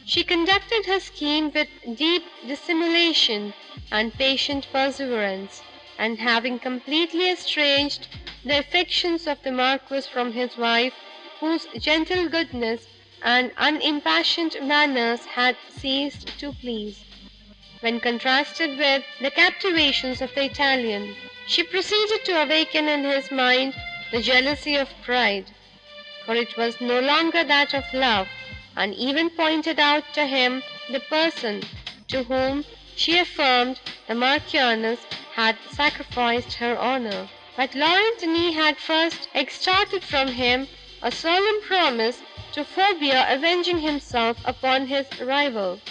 She conducted her scheme with deep dissimulation and patient perseverance, and having completely estranged the affections of the Marquis from his wife, whose gentle goodness and unimpassioned manners had ceased to please, when contrasted with the captivations of the Italian, she proceeded to awaken in his mind the jealousy of pride, for it was no longer that of love, and even pointed out to him the person to whom she affirmed the Marchioness had sacrificed her honour. But Laurentini had first extorted from him a solemn promise to forbear avenging himself upon his rival.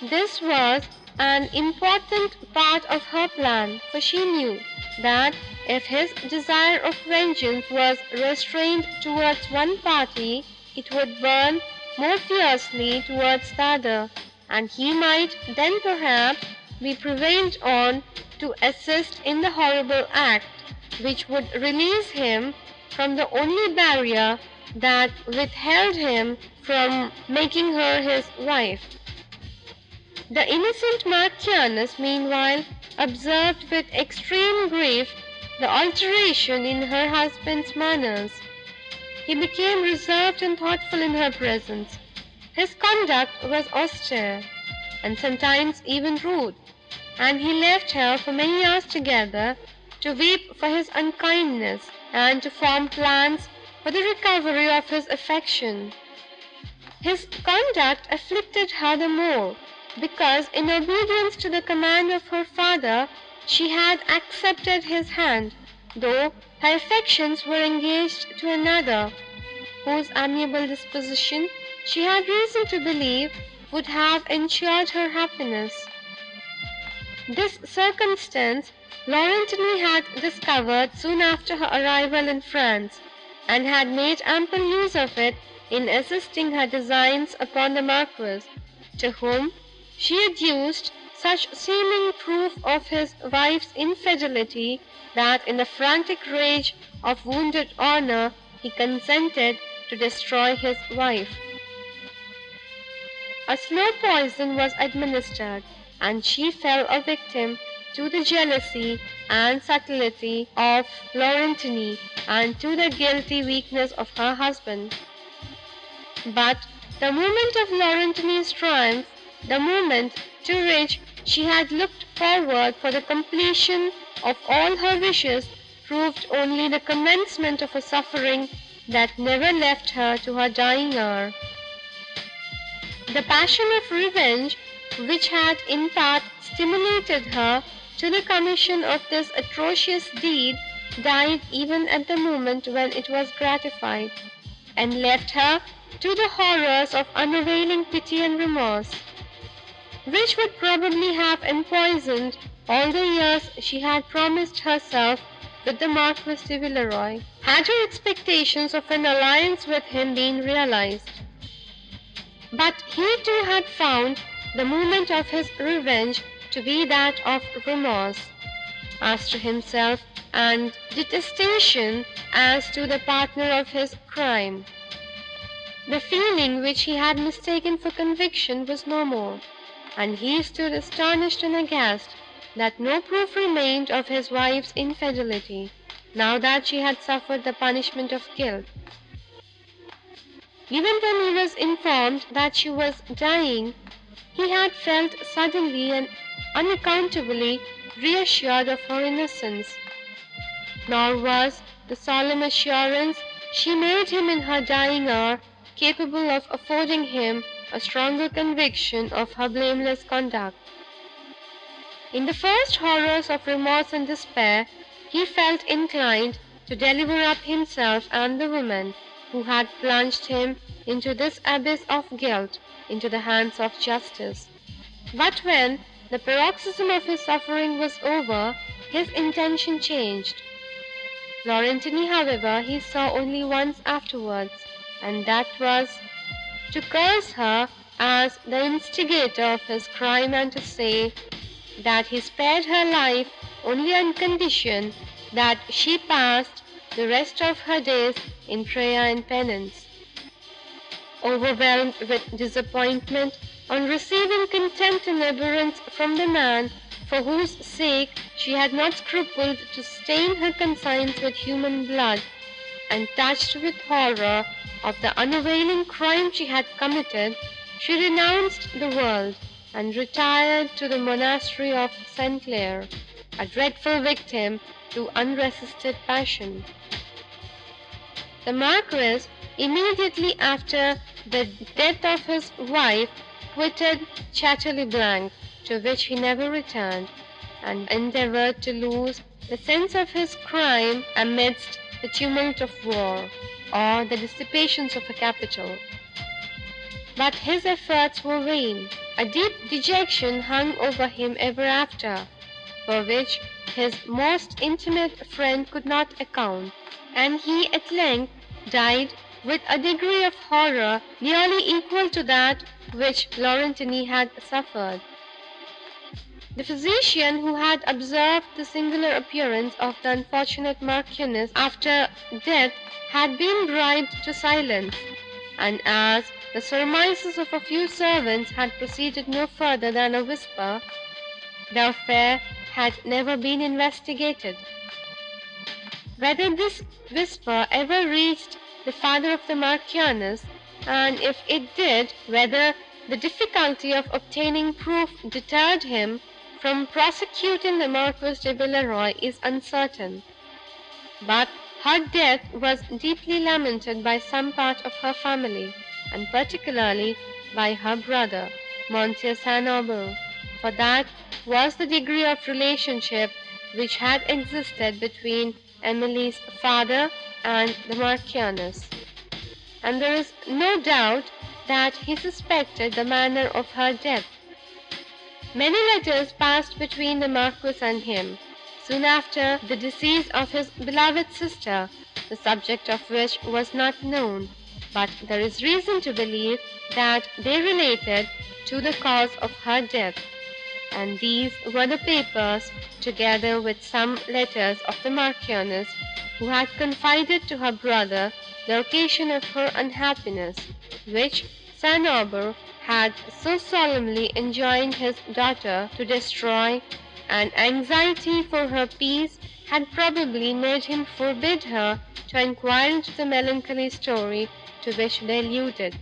This was an important part of her plan, for she knew that if his desire of vengeance was restrained towards one party, it would burn more fiercely towards the other, and he might then perhaps be prevailed on to assist in the horrible act, which would release him from the only barrier that withheld him from making her his wife. The innocent Marchioness, meanwhile, observed with extreme grief the alteration in her husband's manners. He became reserved and thoughtful in her presence; his conduct was austere, and sometimes even rude, and he left her for many hours together to weep for his unkindness, and to form plans for the recovery of his affection. His conduct afflicted her the more, because, in obedience to the command of her father, she had accepted his hand, though her affections were engaged to another, whose amiable disposition she had reason to believe would have ensured her happiness. This circumstance Laurentini had discovered soon after her arrival in France, and had made ample use of it in assisting her designs upon the Marquis, to whom she adduced such seeming proof of his wife's infidelity, that in the frantic rage of wounded honour, he consented to destroy his wife. A slow poison was administered, and she fell a victim to the jealousy and subtlety of Laurentini, and to the guilty weakness of her husband. But the moment of Laurentini's triumph the moment to which she had looked forward for the completion of all her wishes, proved only the commencement of a suffering that never left her to her dying hour. The passion of revenge, which had in part stimulated her to the commission of this atrocious deed, died even at the moment when it was gratified, and left her to the horrors of unavailing pity and remorse, which would probably have empoisoned all the years she had promised herself with the Marquis de Villeroi, had her expectations of an alliance with him been realized. But he too had found the moment of his revenge to be that of remorse, as to himself, and detestation as to the partner of his crime. The feeling which he had mistaken for conviction was no more, and he stood astonished and aghast that no proof remained of his wife's infidelity, now that she had suffered the punishment of guilt. Even when he was informed that she was dying, he had felt suddenly and unaccountably reassured of her innocence; nor was the solemn assurance she made him in her dying hour capable of affording him a stronger conviction of her blameless conduct. In the first horrors of remorse and despair, he felt inclined to deliver up himself and the woman, who had plunged him into this abyss of guilt, into the hands of justice; but when the paroxysm of his suffering was over, his intention changed. Laurentini, however, he saw only once afterwards, and that was to curse her as the instigator of his crime, and to say that he spared her life only on condition that she passed the rest of her days in prayer and penance. Overwhelmed with disappointment on receiving contempt and abhorrence from the man for whose sake she had not scrupled to stain her conscience with human blood, and touched with horror of the unavailing crime she had committed, she renounced the world, and retired to the monastery of St. Clair, a dreadful victim to unresisted passion. The Marquis, immediately after the death of his wife, quitted Chateau Blanc, to which he never returned, and endeavoured to lose the sense of his crime amidst the tumult of war, or the dissipations of a capital. But his efforts were vain. A deep dejection hung over him ever after, for which his most intimate friend could not account, and he at length died with a degree of horror nearly equal to that which Laurentini had suffered. The physician, who had observed the singular appearance of the unfortunate Marchioness after death, had been bribed to silence, and as the surmises of a few servants had proceeded no further than a whisper, the affair had never been investigated. Whether this whisper ever reached the father of the Marchioness, and if it did, whether the difficulty of obtaining proof deterred him from prosecuting the Marquis de Villeroi, is uncertain; but her death was deeply lamented by some part of her family and particularly by her brother, Monsieur St. For that was the degree of relationship which had existed between Emily's father and the Marchioness, and there is no doubt that he suspected the manner of her death. Many letters passed between the Marquis and him, soon after the decease of his beloved sister, the subject of which was not known, but there is reason to believe that they related to the cause of her death, and these were the papers, together with some letters of the Marchioness, who had confided to her brother the occasion of her unhappiness, which St. Aubert had so solemnly enjoined his daughter to destroy, and anxiety for her peace had probably made him forbid her to inquire into the melancholy story to which they alluded.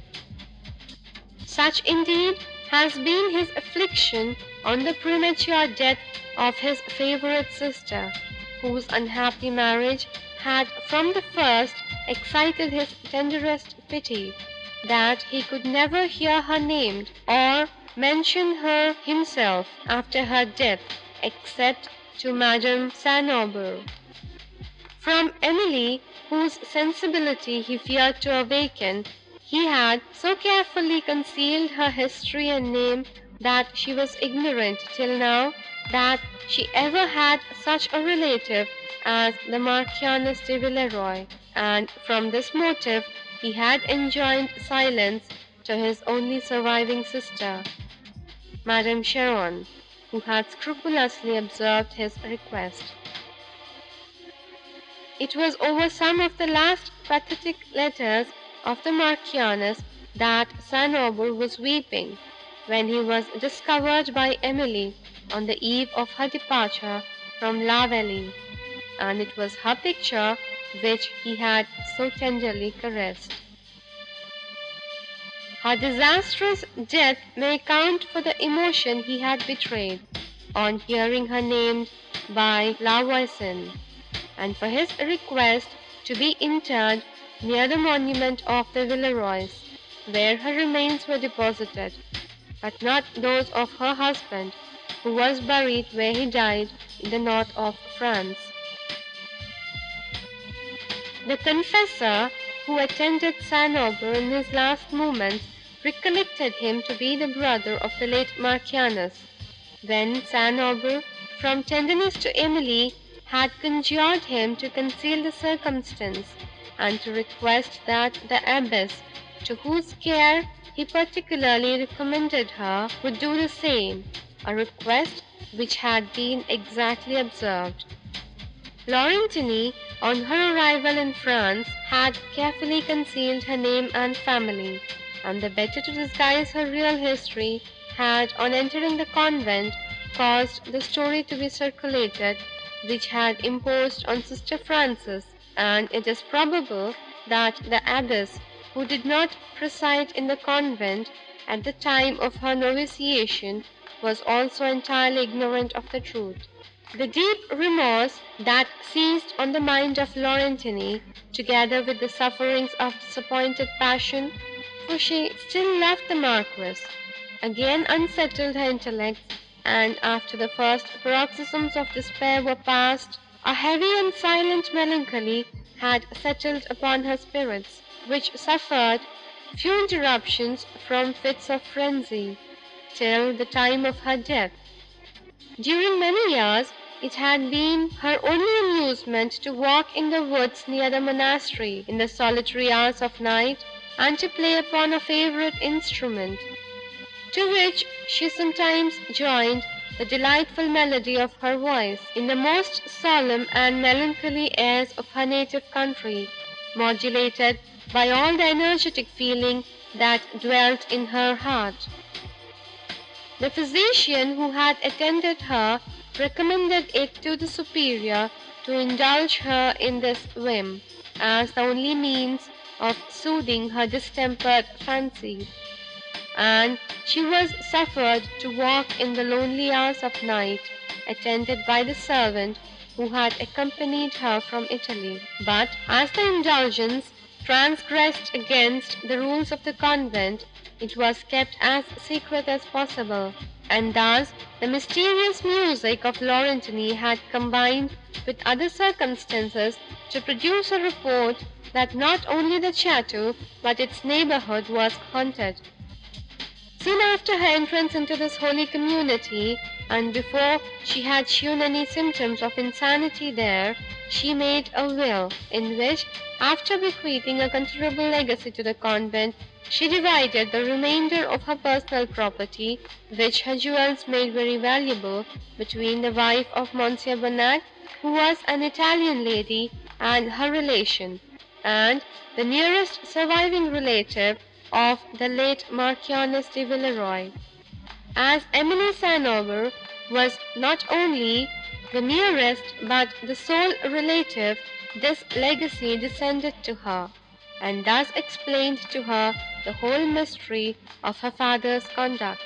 Such, indeed, has been his affliction on the premature death of his favourite sister, whose unhappy marriage had from the first excited his tenderest pity, that he could never hear her named, or mention her himself, after her death, except to Madame St. Aubert. From Emily, whose sensibility he feared to awaken, he had so carefully concealed her history and name, that she was ignorant, till now, that she ever had such a relative as the Marchioness de Villeroi, and from this motive he had enjoined silence to his only surviving sister, Madame Cheron, who had scrupulously observed his request. It was over some of the last pathetic letters of the Marchioness that St. Aubert was weeping, when he was discovered by Emily on the eve of her departure from La Vallée, and it was her picture which he had so tenderly caressed. Her disastrous death may account for the emotion he had betrayed, on hearing her named by La Voisin, and for his request to be interred near the monument of the Villerois, where her remains were deposited, but not those of her husband, who was buried where he died in the north of France. The confessor, who attended St. Aubert in his last moments, recollected him to be the brother of the late Marchioness, when St. Aubert, from tenderness to Emily, had conjured him to conceal the circumstance, and to request that the abbess, to whose care he particularly recommended her, would do the same, a request which had been exactly observed. Laurentini, on her arrival in France, had carefully concealed her name and family, and the better to disguise her real history, had, on entering the convent, caused the story to be circulated, which had imposed on sister Frances, and it is probable, that the abbess, who did not preside in the convent, at the time of her noviciation, was also entirely ignorant of the truth. The deep remorse, that seized on the mind of Laurentini, together with the sufferings of disappointed passion, for she still loved the Marquis, again unsettled her intellects, and, after the first paroxysms of despair were past, a heavy and silent melancholy had settled upon her spirits, which suffered few interruptions from fits of frenzy, till the time of her death. During many years, it had been her only amusement to walk in the woods near the monastery, in the solitary hours of night, and to play upon a favourite instrument, to which she sometimes joined the delightful melody of her voice, in the most solemn and melancholy airs of her native country, modulated by all the energetic feeling that dwelt in her heart. The physician, who had attended her, recommended it to the Superior to indulge her in this whim, as the only means of soothing her distempered fancy, and she was suffered to walk in the lonely hours of night, attended by the servant, who had accompanied her from Italy. But, as the indulgence transgressed against the rules of the convent, it was kept as secret as possible, and thus the mysterious music of Laurentini had combined with other circumstances to produce a report that not only the château, but its neighbourhood was haunted. Soon after her entrance into this holy community, and before she had shewn any symptoms of insanity there, she made a will, in which, after bequeathing a considerable legacy to the convent, she divided the remainder of her personal property, which her jewels made very valuable, between the wife of Monsieur Bonnac, who was an Italian lady, and her relation, and the nearest surviving relative of the late Marchioness de Villeroi. As Emily. Aubert was not only the nearest, but the sole relative, this legacy descended to her, and thus explained to her the whole mystery of her father's conduct.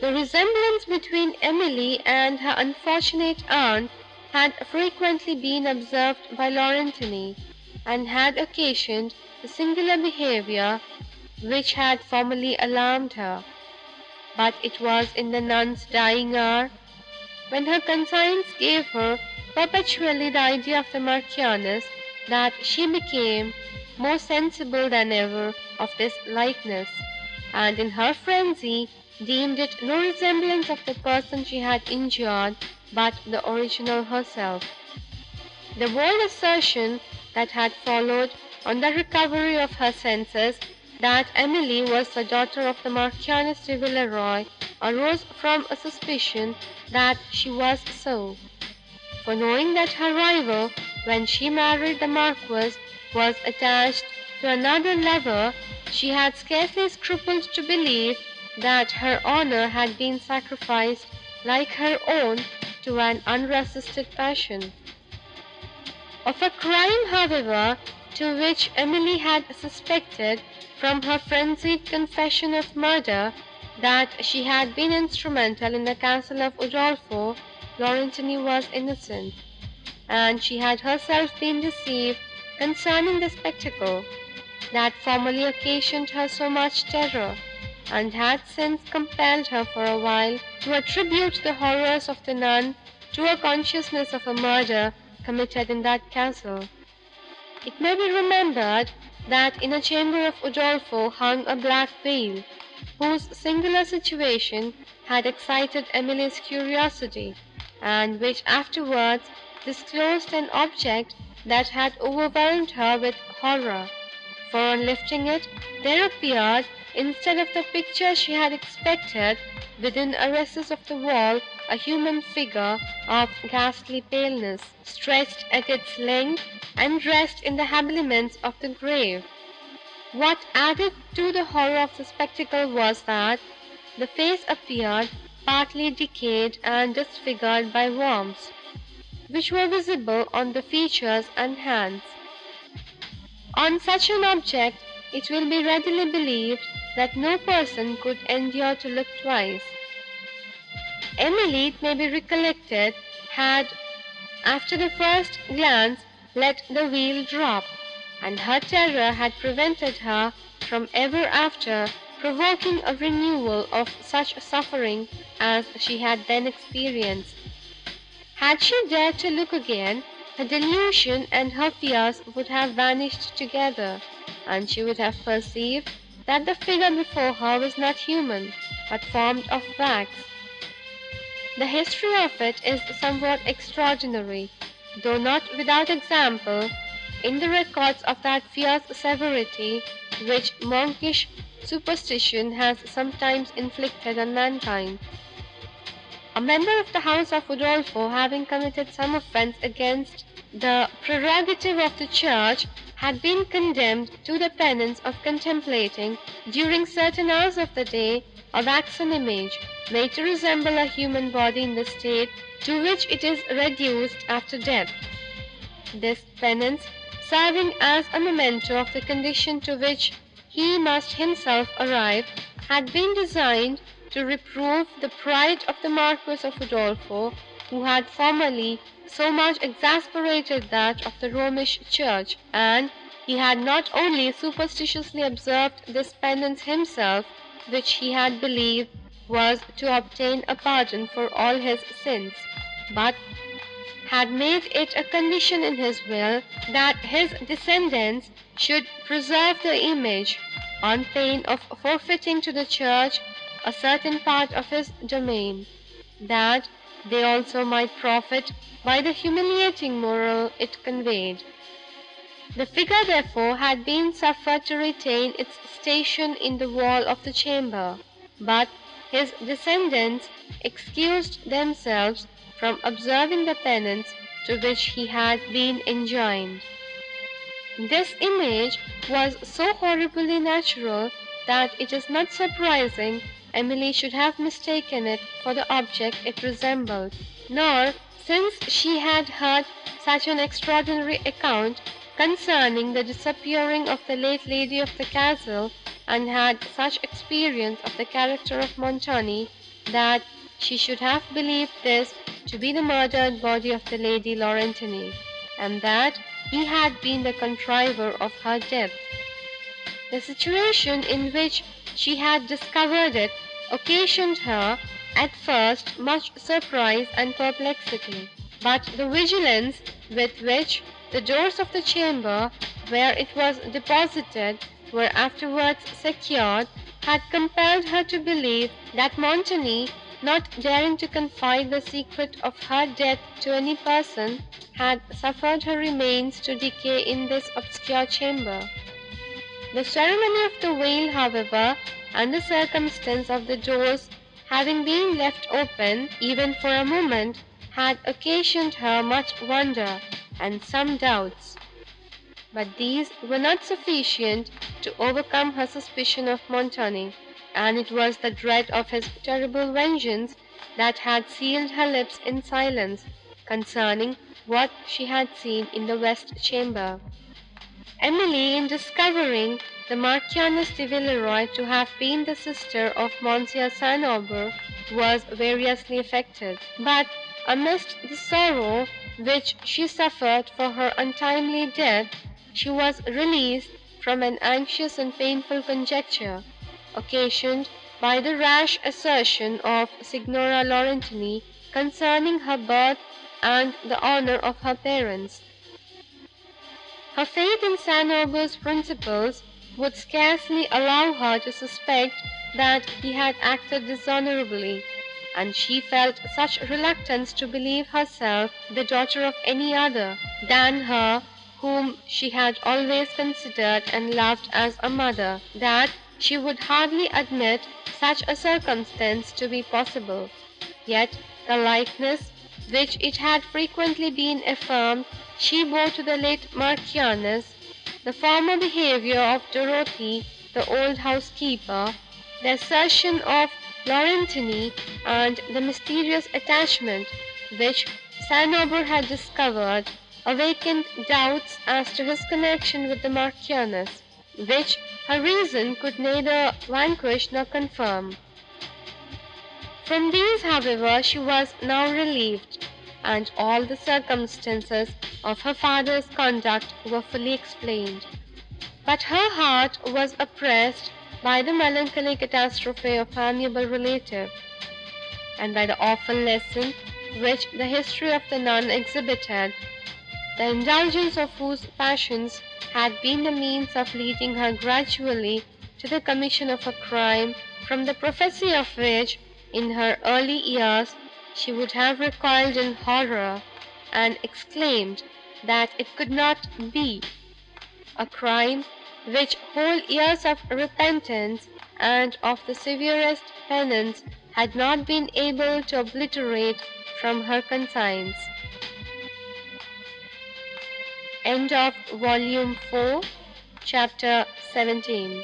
The resemblance between Emily and her unfortunate aunt had frequently been observed by Laurentini, and had occasioned the singular behaviour which had formerly alarmed her; but it was in the nun's dying hour, when her conscience gave her perpetually the idea of the Marchioness, that she became more sensible than ever of this likeness, and in her frenzy deemed it no resemblance of the person she had injured, but the original herself. The bold assertion that had followed on the recovery of her senses, that Emily was the daughter of the Marchioness de Villeroi, arose from a suspicion that she was so; for knowing that her rival, when she married the Marquis, was attached to another lover, she had scarcely scrupled to believe that her honour had been sacrificed, like her own, to an unresisted passion. Of a crime, however, to which Emily had suspected, from her frenzied confession of murder, that she had been instrumental in the castle of Udolpho, Laurentini was innocent, and she had herself been deceived concerning the spectacle, that formerly occasioned her so much terror, and had since compelled her for a while to attribute the horrors of the nun to a consciousness of a murder committed in that castle. It may be remembered, that in a chamber of Udolpho hung a black veil, whose singular situation had excited Emily's curiosity, and which afterwards disclosed an object that had overwhelmed her with horror, for on lifting it, there appeared, instead of the picture she had expected, within a recess of the wall, a human figure of ghastly paleness, stretched at its length, and dressed in the habiliments of the grave. What added to the horror of the spectacle was, that the face appeared partly decayed and disfigured by worms, which were visible on the features and hands. On such an object, it will be readily believed, that no person could endure to look twice. Emily, it may be recollected, had, after the first glance, let the veil drop, and her terror had prevented her from ever after provoking a renewal of such suffering as she had then experienced. Had she dared to look again, her delusion and her fears would have vanished together, and she would have perceived that the figure before her was not human, but formed of wax. The history of it is somewhat extraordinary, though not without example, in the records of that fierce severity which monkish superstition has sometimes inflicted on mankind. A member of the house of Udolpho having committed some offence against the prerogative of the church, had been condemned to the penance of contemplating, during certain hours of the day, a waxen image, made to resemble a human body in the state to which it is reduced after death. This penance, serving as a memento of the condition to which he must himself arrive, had been designed to reprove the pride of the Marquis of Udolpho, who had formerly so much exasperated that of the Romish Church, and he had not only superstitiously observed this penance himself, which he had believed was to obtain a pardon for all his sins, but had made it a condition in his will, that his descendants should preserve the image, on pain of forfeiting to the church a certain part of his domain, that they also might profit by the humiliating moral it conveyed. The figure, therefore, had been suffered to retain its station in the wall of the chamber, but his descendants excused themselves from observing the penance to which he had been enjoined. This image was so horribly natural, that it is not surprising Emily should have mistaken it for the object it resembled; nor, since she had heard such an extraordinary account concerning the disappearing of the late lady of the castle, and had such experience of the character of Montoni, that she should have believed this to be the murdered body of the Lady Laurentini, and that he had been the contriver of her death. The situation in which she had discovered it occasioned her, at first, much surprise and perplexity. but the vigilance with which the doors of the chamber where it was deposited were afterwards secured, had compelled her to believe that Montoni, not daring to confide the secret of her death to any person, had suffered her remains to decay in this obscure chamber. The ceremony of the veil, however, and the circumstance of the doors having been left open, even for a moment, had occasioned her much wonder, and some doubts; but these were not sufficient to overcome her suspicion of Montoni, and it was the dread of his terrible vengeance, that had sealed her lips in silence, concerning what she had seen in the west chamber. Emily, in discovering the Marchioness de Villeroi to have been the sister of Monsieur St. Aubert, was variously affected; but, amidst the sorrow, which she suffered for her untimely death, she was released from an anxious and painful conjecture, occasioned by the rash assertion of Signora Laurentini, concerning her birth and the honour of her parents. Her faith in St. Aubert's principles would scarcely allow her to suspect, that he had acted dishonourably, and she felt such reluctance to believe herself the daughter of any other, than her whom she had always considered and loved as a mother, that she would hardly admit such a circumstance to be possible; yet the likeness, which it had frequently been affirmed she bore to the late Marchioness, the former behaviour of Dorothy, the old housekeeper, the assertion of Laurentini, and the mysterious attachment, which St. Aubert had discovered, awakened doubts as to his connection with the Marchioness, which her reason could neither vanquish nor confirm. From these, however, she was now relieved, and all the circumstances of her father's conduct were fully explained; but her heart was oppressed by the melancholy catastrophe of her amiable relative, and by the awful lesson, which the history of the nun exhibited, the indulgence of whose passions had been the means of leading her gradually to the commission of a crime, from the prophecy of which, in her early years, she would have recoiled in horror, and exclaimed, that it could not be; a crime, which whole years of repentance, and of the severest penance, had not been able to obliterate from her conscience. End of Volume 4 Chapter 17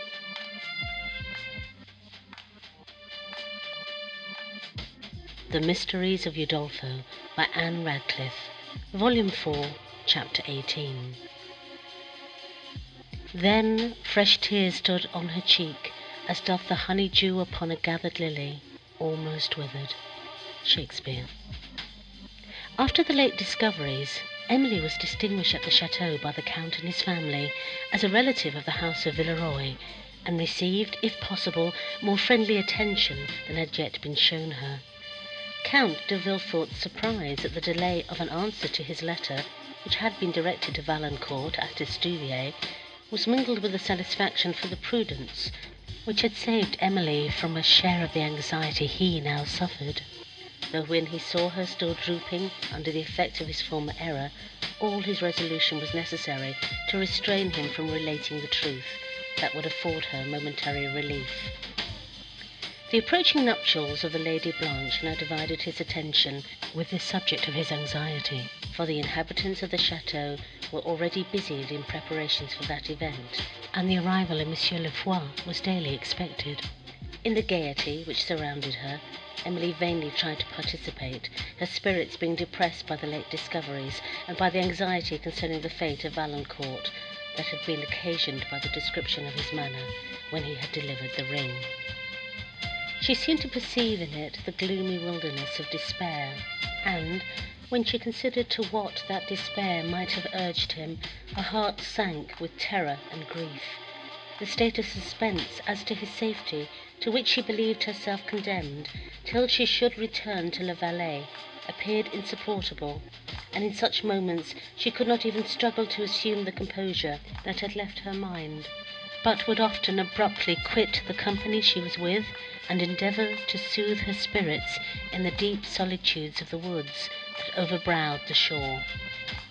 The Mysteries of Udolpho by Ann Radcliffe. Volume 4 Chapter 18 Then fresh tears stood on her cheek, as doth the honey dew upon a gathered lily, almost withered. Shakespeare. After the late discoveries, Emily was distinguished at the château by the Count and his family as a relative of the house of Villeroi, and received, if possible, more friendly attention than had yet been shown her. Count de Villefort's surprise at the delay of an answer to his letter, which had been directed to Valancourt at Estuvière, was mingled with a satisfaction for the prudence, which had saved Emily from a share of the anxiety he now suffered; though when he saw her still drooping under the effect of his former error, all his resolution was necessary to restrain him from relating the truth, that would afford her momentary relief. The approaching nuptials of the Lady Blanche now divided his attention with the subject of his anxiety, for the inhabitants of the château were already busied in preparations for that event, and the arrival of Monsieur Le Fort was daily expected. In the gaiety which surrounded her, Emily vainly tried to participate, her spirits being depressed by the late discoveries, and by the anxiety concerning the fate of Valancourt, that had been occasioned by the description of his manner, when he had delivered the ring. She seemed to perceive in it the gloomy wilderness of despair, and, when she considered to what that despair might have urged him, her heart sank with terror and grief. The state of suspense as to his safety to which she believed herself condemned, till she should return to La Vallée, appeared insupportable, and in such moments she could not even struggle to assume the composure that had left her mind, but would often abruptly quit the company she was with and endeavour to soothe her spirits in the deep solitudes of the woods that overbrowed the shore.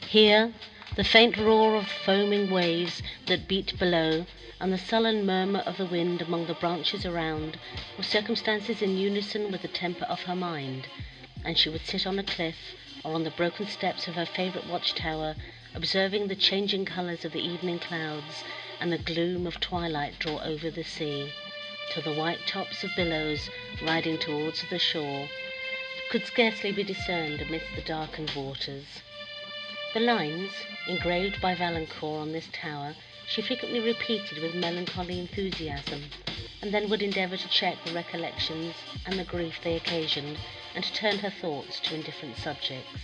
Here the faint roar of foaming waves that beat below, and the sullen murmur of the wind among the branches around, were circumstances in unison with the temper of her mind, and she would sit on a cliff or on the broken steps of her favourite watch-tower, observing the changing colours of the evening clouds and the gloom of twilight draw over the sea, till the white tops of billows riding towards the shore could scarcely be discerned amidst the darkened waters. The lines, engraved by Valancourt on this tower, she frequently repeated with melancholy enthusiasm, and then would endeavour to check the recollections and the grief they occasioned, and to turn her thoughts to indifferent subjects.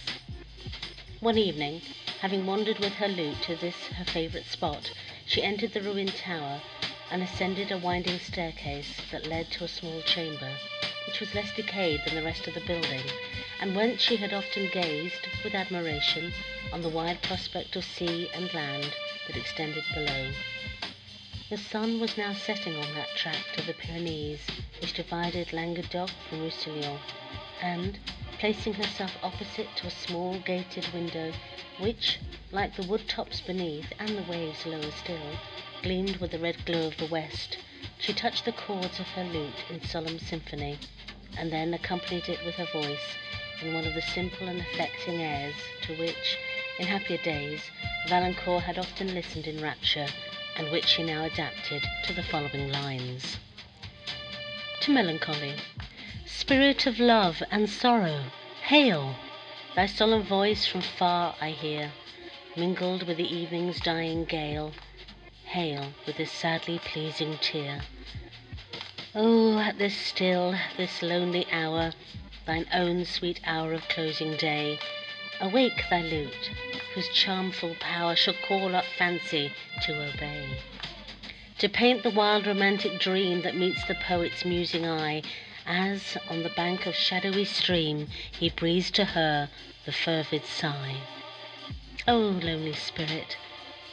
One evening, having wandered with her lute to this her favourite spot, she entered the ruined tower, and ascended a winding staircase that led to a small chamber, which was less decayed than the rest of the building, and whence she had often gazed, with admiration, on the wide prospect of sea and land that extended below. The sun was now setting on that tract of the Pyrenees which divided Languedoc from Roussillon, and, placing herself opposite to a small gated window, which, like the wood tops beneath and the waves lower still, gleamed with the red glow of the west, she touched the chords of her lute in solemn symphony, and then accompanied it with her voice in one of the simple and affecting airs to which, in happier days, Valancourt had often listened in rapture, and which she now adapted to the following lines. To Melancholy Spirit of love and sorrow, hail! Thy solemn voice from far I hear, Mingled with the evening's dying gale, Hail with a sadly pleasing tear. Oh, at this still, this lonely hour, Thine own sweet hour of closing day, Awake thy lute, whose charmful power Shall call up fancy to obey. To paint the wild romantic dream That meets the poet's musing eye, As, on the bank of shadowy stream, He breathes to her the fervid sigh. O lonely spirit,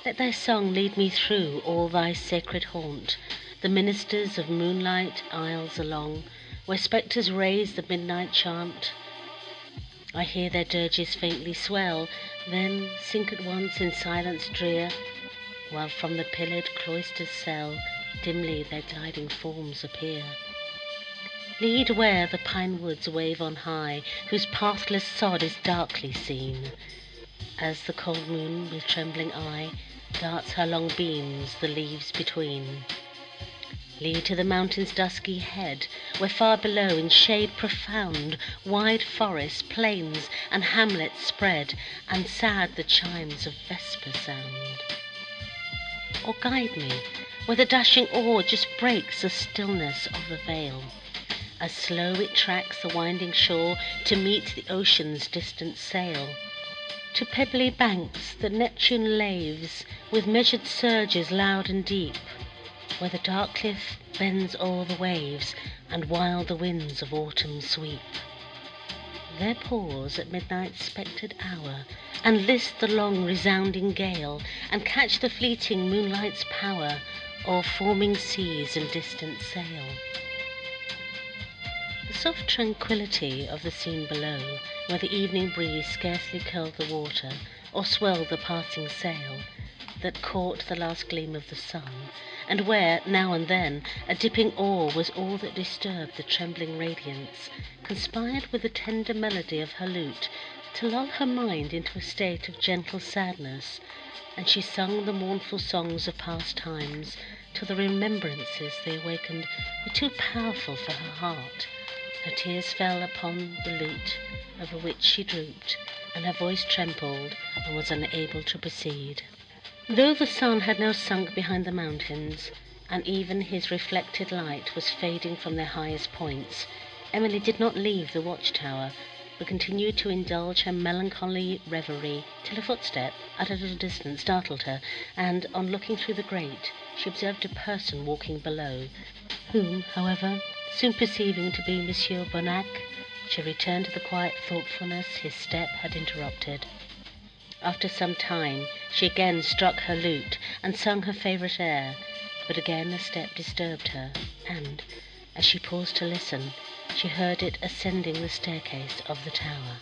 let thy song lead me through all thy sacred haunt, The ministers of moonlight aisles along, Where spectres raise the midnight chant. I hear their dirges faintly swell, Then sink at once in silence drear, While from the pillared cloister's cell Dimly their gliding forms appear. Lead where the pine woods wave on high, Whose pathless sod is darkly seen, As the cold moon with trembling eye Darts her long beams the leaves between. Lead to the mountain's dusky head, Where far below in shade profound Wide forests, plains, and hamlets spread, And sad the chimes of vesper sound. Or guide me where the dashing oar Just breaks the stillness of the vale, As slow it tracks the winding shore To meet the ocean's distant sail. To pebbly banks that Neptune laves With measured surges loud and deep, Where the dark cliff bends o'er the waves, And wild the winds of autumn sweep. There pause at midnight's spectred hour, And list the long resounding gale, And catch the fleeting moonlight's power O'er forming seas and distant sail. The soft tranquillity of the scene below, Where the evening breeze scarcely curled the water, Or swelled the passing sail, That caught the last gleam of the sun, And where, now and then, a dipping oar Was all that disturbed the trembling radiance, Conspired with the tender melody of her lute To lull her mind into a state of gentle sadness, And she sung the mournful songs of past times, Till the remembrances they awakened Were too powerful for her heart. Her tears fell upon the lute, over which she drooped, and her voice trembled and was unable to proceed. Though the sun had now sunk behind the mountains, and even his reflected light was fading from their highest points, Emily did not leave the watch-tower, but continued to indulge her melancholy reverie till a footstep at a little distance startled her, and, on looking through the grate, she observed a person walking below, whom, however, soon perceiving to be Monsieur Bonnac, she returned to the quiet thoughtfulness his step had interrupted. After some time she again struck her lute and sung her favourite air, but again a step disturbed her, and, as she paused to listen, she heard it ascending the staircase of the tower.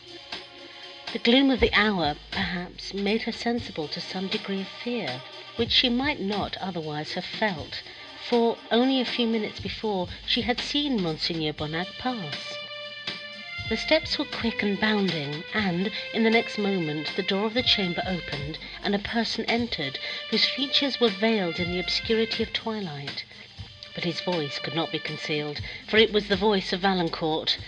The gloom of the hour, perhaps, made her sensible to some degree of fear, which she might not otherwise have felt, for only a few minutes before she had seen Monsieur Bonnac pass. The steps were quick and bounding, and, in the next moment, the door of the chamber opened, and a person entered, whose features were veiled in the obscurity of twilight. But his voice could not be concealed, for it was the voice of Valancourt.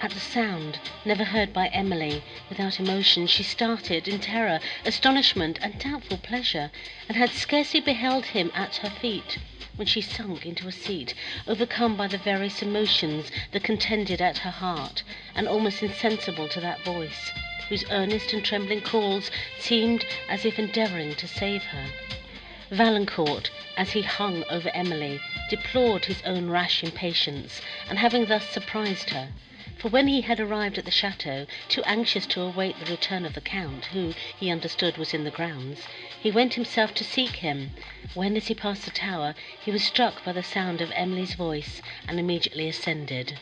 At the sound, never heard by Emily, without emotion, she started in terror, astonishment, and doubtful pleasure, and had scarcely beheld him at her feet, when she sunk into a seat, overcome by the various emotions that contended at her heart, and almost insensible to that voice, whose earnest and trembling calls seemed as if endeavouring to save her. Valancourt, as he hung over Emily, deplored his own rash impatience, and having thus surprised her, for when he had arrived at the chateau, too anxious to await the return of the Count, who, he understood, was in the grounds, he went himself to seek him, when, as he passed the tower, he was struck by the sound of Emily's voice, and immediately ascended.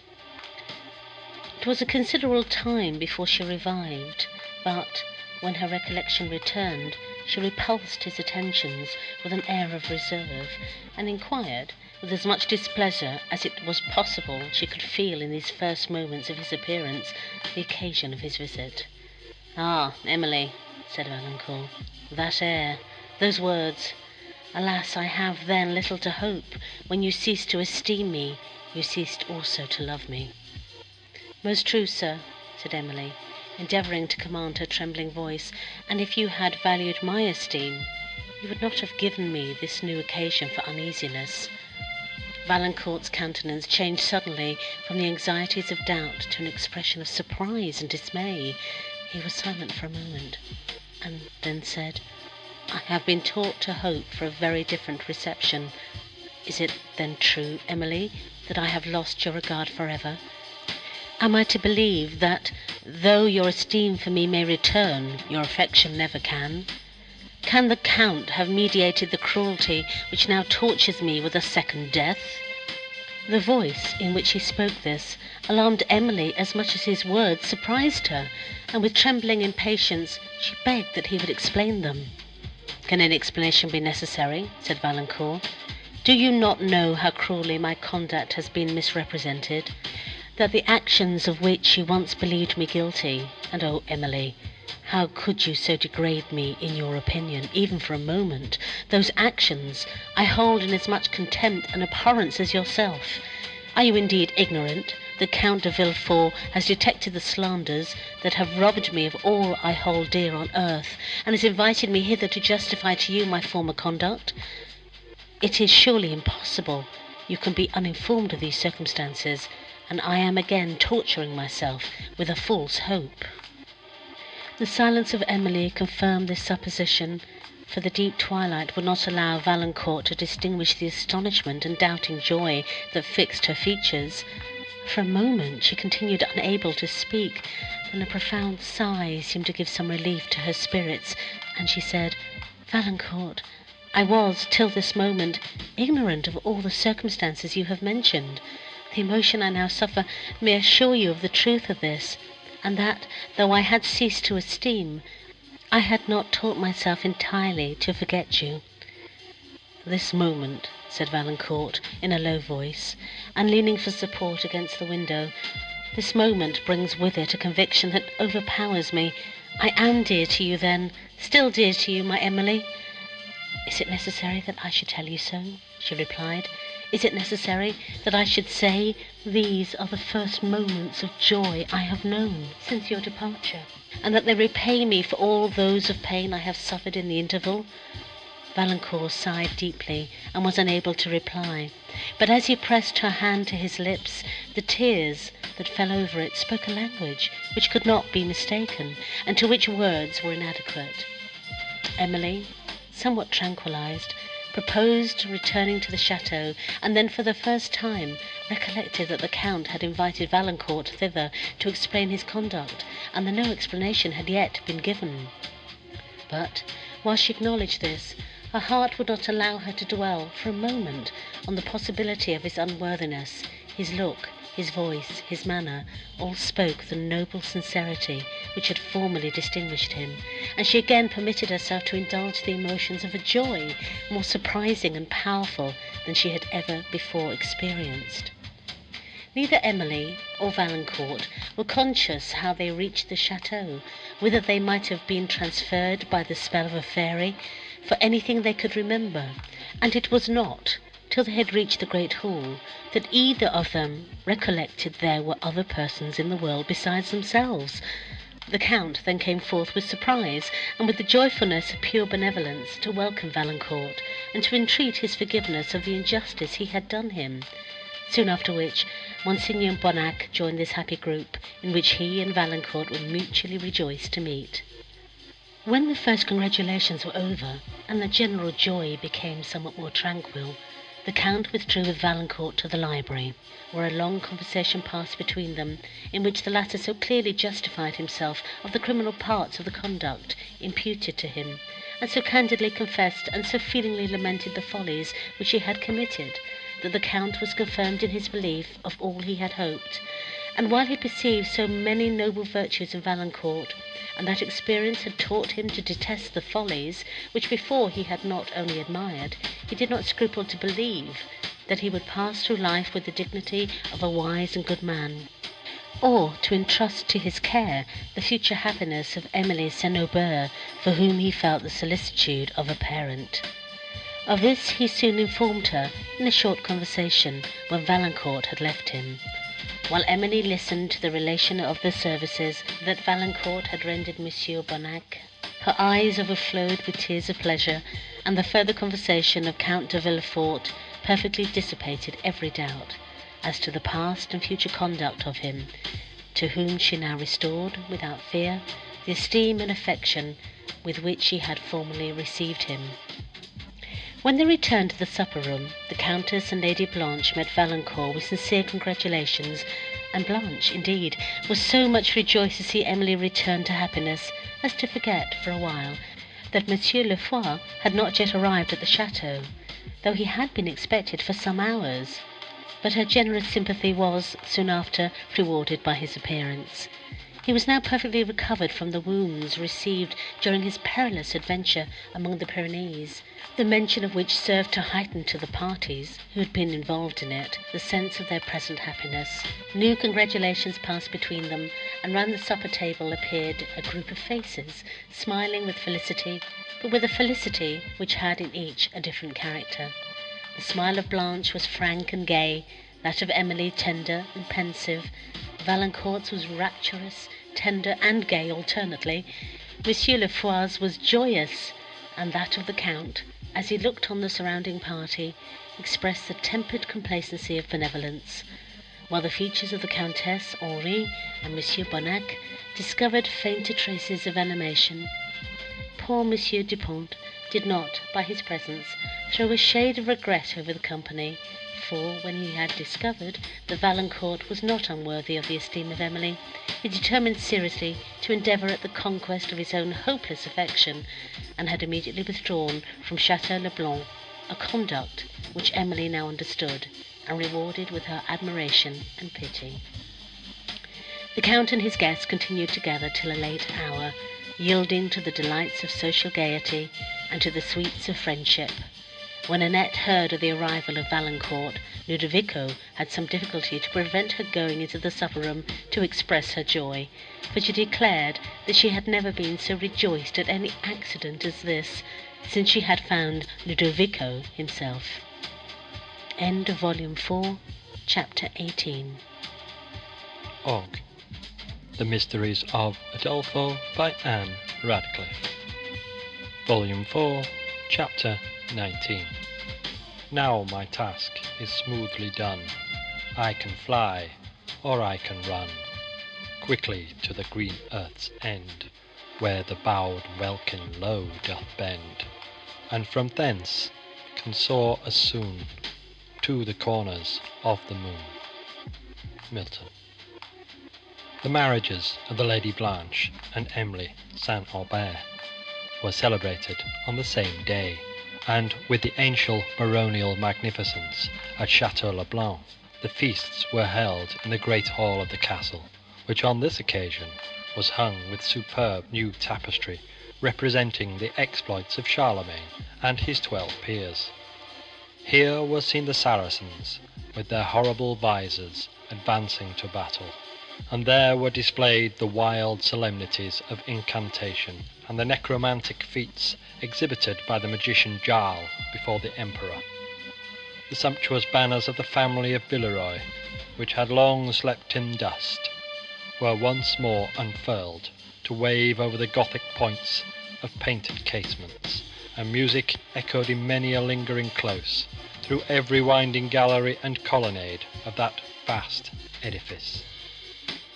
It was a considerable time before she revived, but, when her recollection returned, she repulsed his attentions with an air of reserve, and inquired, with as much displeasure as it was possible she could feel in these first moments of his appearance, the occasion of his visit. "Ah, Emily," said Valancourt, "that air, those words! Alas, I have then little to hope. When you ceased to esteem me, you ceased also to love me." "Most true, sir," said Emily, endeavouring to command her trembling voice, "and if you had valued my esteem, you would not have given me this new occasion for uneasiness. Valancourt's countenance changed suddenly from the anxieties of doubt to an expression of surprise and dismay. He was silent for a moment, and then said, "I have been taught to hope for a very different reception. Is it then true, Emily, that I have lost your regard for ever? Am I to believe that, though your esteem for me may return, your affection never can? Can the Count have meditated the cruelty which now tortures me with a second death?" The voice in which he spoke this alarmed Emily as much as his words surprised her, and with trembling impatience she begged that he would explain them. "Can any explanation be necessary?" said Valancourt. "Do you not know how cruelly my conduct has been misrepresented? That the actions of which you once believed me guilty, and oh, Emily! How could you so degrade me in your opinion, even for a moment? Those actions I hold in as much contempt and abhorrence as yourself. Are you indeed ignorant that Count de Villefort has detected the slanders that have robbed me of all I hold dear on earth, and has invited me hither to justify to you my former conduct? It is surely impossible you can be uninformed of these circumstances, and I am again torturing myself with a false hope. The silence of Emily confirmed this supposition, for the deep twilight would not allow Valancourt to distinguish the astonishment and doubting joy that fixed her features. For a moment she continued unable to speak, then a profound sigh seemed to give some relief to her spirits, and she said, "Valancourt, I was, till this moment, ignorant of all the circumstances you have mentioned. The emotion I now suffer may assure you of the truth of this and that, though I had ceased to esteem, I had not taught myself entirely to forget you." "This moment," said Valancourt, in a low voice, and leaning for support against the window, "this moment brings with it a conviction that overpowers me. I am dear to you, then, still dear to you, my Emily?" "Is it necessary that I should tell you so?" she replied. Is it necessary that I should say, these are the first moments of joy I have known since your departure, and that they repay me for all those of pain I have suffered in the interval?" Valancourt sighed deeply, and was unable to reply; but as he pressed her hand to his lips, the tears that fell over it spoke a language which could not be mistaken, and to which words were inadequate. Emily, somewhat tranquillized, proposed returning to the chateau, and then for the first time recollected that the Count had invited Valancourt thither to explain his conduct, and that no explanation had yet been given. But, while she acknowledged this, her heart would not allow her to dwell for a moment on the possibility of his unworthiness, his look, his voice, his manner, all spoke the noble sincerity which had formerly distinguished him, and she again permitted herself to indulge the emotions of a joy more surprising and powerful than she had ever before experienced. Neither Emily or Valancourt were conscious how they reached the chateau, whither they might have been transferred by the spell of a fairy, for anything they could remember, and it was not till they had reached the great hall, that either of them recollected there were other persons in the world besides themselves. The Count then came forth with surprise, and with the joyfulness of pure benevolence, to welcome Valancourt, and to entreat his forgiveness of the injustice he had done him. Soon after which, Monsieur Bonnac joined this happy group, in which he and Valancourt were mutually rejoiced to meet. When the first congratulations were over, and the general joy became somewhat more tranquil, the Count withdrew with Valancourt to the library, where a long conversation passed between them, in which the latter so clearly justified himself of the criminal parts of the conduct imputed to him, and so candidly confessed and so feelingly lamented the follies which he had committed, that the Count was confirmed in his belief of all he had hoped, and while he perceived so many noble virtues in Valancourt, and that experience had taught him to detest the follies which before he had not only admired, he did not scruple to believe that he would pass through life with the dignity of a wise and good man, or to entrust to his care the future happiness of Emily St. Aubert, for whom he felt the solicitude of a parent. Of this he soon informed her in a short conversation when Valancourt had left him while Emily listened to the relation of the services that Valancourt had rendered Monsieur Bonnac. Her eyes overflowed with tears of pleasure, and the further conversation of Count de Villefort perfectly dissipated every doubt as to the past and future conduct of him, to whom she now restored, without fear, the esteem and affection with which she had formerly received him. When they returned to the supper room, the Countess and Lady Blanche met Valancourt with sincere congratulations, and Blanche, indeed, was so much rejoiced to see Emily return to happiness, as to forget, for a while, that Monsieur Le Fort had not yet arrived at the château, though he had been expected for some hours. But her generous sympathy was, soon after, rewarded by his appearance. He was now perfectly recovered from the wounds received during his perilous adventure among the Pyrenees, the mention of which served to heighten to the parties who had been involved in it the sense of their present happiness. New congratulations passed between them, and round the supper table appeared a group of faces, smiling with felicity, but with a felicity which had in each a different character. The smile of Blanche was frank and gay, that of Emily tender and pensive, Valancourt's was rapturous, tender, and gay alternately. Monsieur Le Fort's was joyous, and that of the Count, as he looked on the surrounding party, expressed the tempered complacency of benevolence, while the features of the Countess, Henri, and Monsieur Bonnac discovered fainter traces of animation. Poor Monsieur Du Pont did not, by his presence, throw a shade of regret over the company, for, when he had discovered that Valancourt was not unworthy of the esteem of Emily, he determined seriously to endeavour at the conquest of his own hopeless affection, and had immediately withdrawn from Château le Blanc, a conduct which Emily now understood, and rewarded with her admiration and pity. The Count and his guests continued together till a late hour, yielding to the delights of social gaiety and to the sweets of friendship. When Annette heard of the arrival of Valancourt, Ludovico had some difficulty to prevent her going into the supper room to express her joy, for she declared that she had never been so rejoiced at any accident as this, since she had found Ludovico himself. End of Volume 4, Chapter 18 Og. The Mysteries of Udolpho by Ann Radcliffe. Volume 4, Chapter 19 Now my task is smoothly done. I can fly, or I can run Quickly to the green earth's end, Where the bowed welkin low doth bend, And from thence can soar as soon to the corners of the moon. Milton. The marriages of the Lady Blanche and Emily St. Aubert were celebrated on the same day, and with the ancient baronial magnificence at Chateau le Blanc, the feasts were held in the great hall of the castle, which on this occasion was hung with superb new tapestry representing the exploits of Charlemagne and his twelve peers. Here were seen the Saracens, with their horrible visors, advancing to battle, and there were displayed the wild solemnities of incantation and the necromantic feats exhibited by the magician Jarl before the emperor. The sumptuous banners of the family of Villeroi, which had long slept in dust, were once more unfurled to wave over the Gothic points of painted casements, and music echoed in many a lingering close through every winding gallery and colonnade of that vast edifice.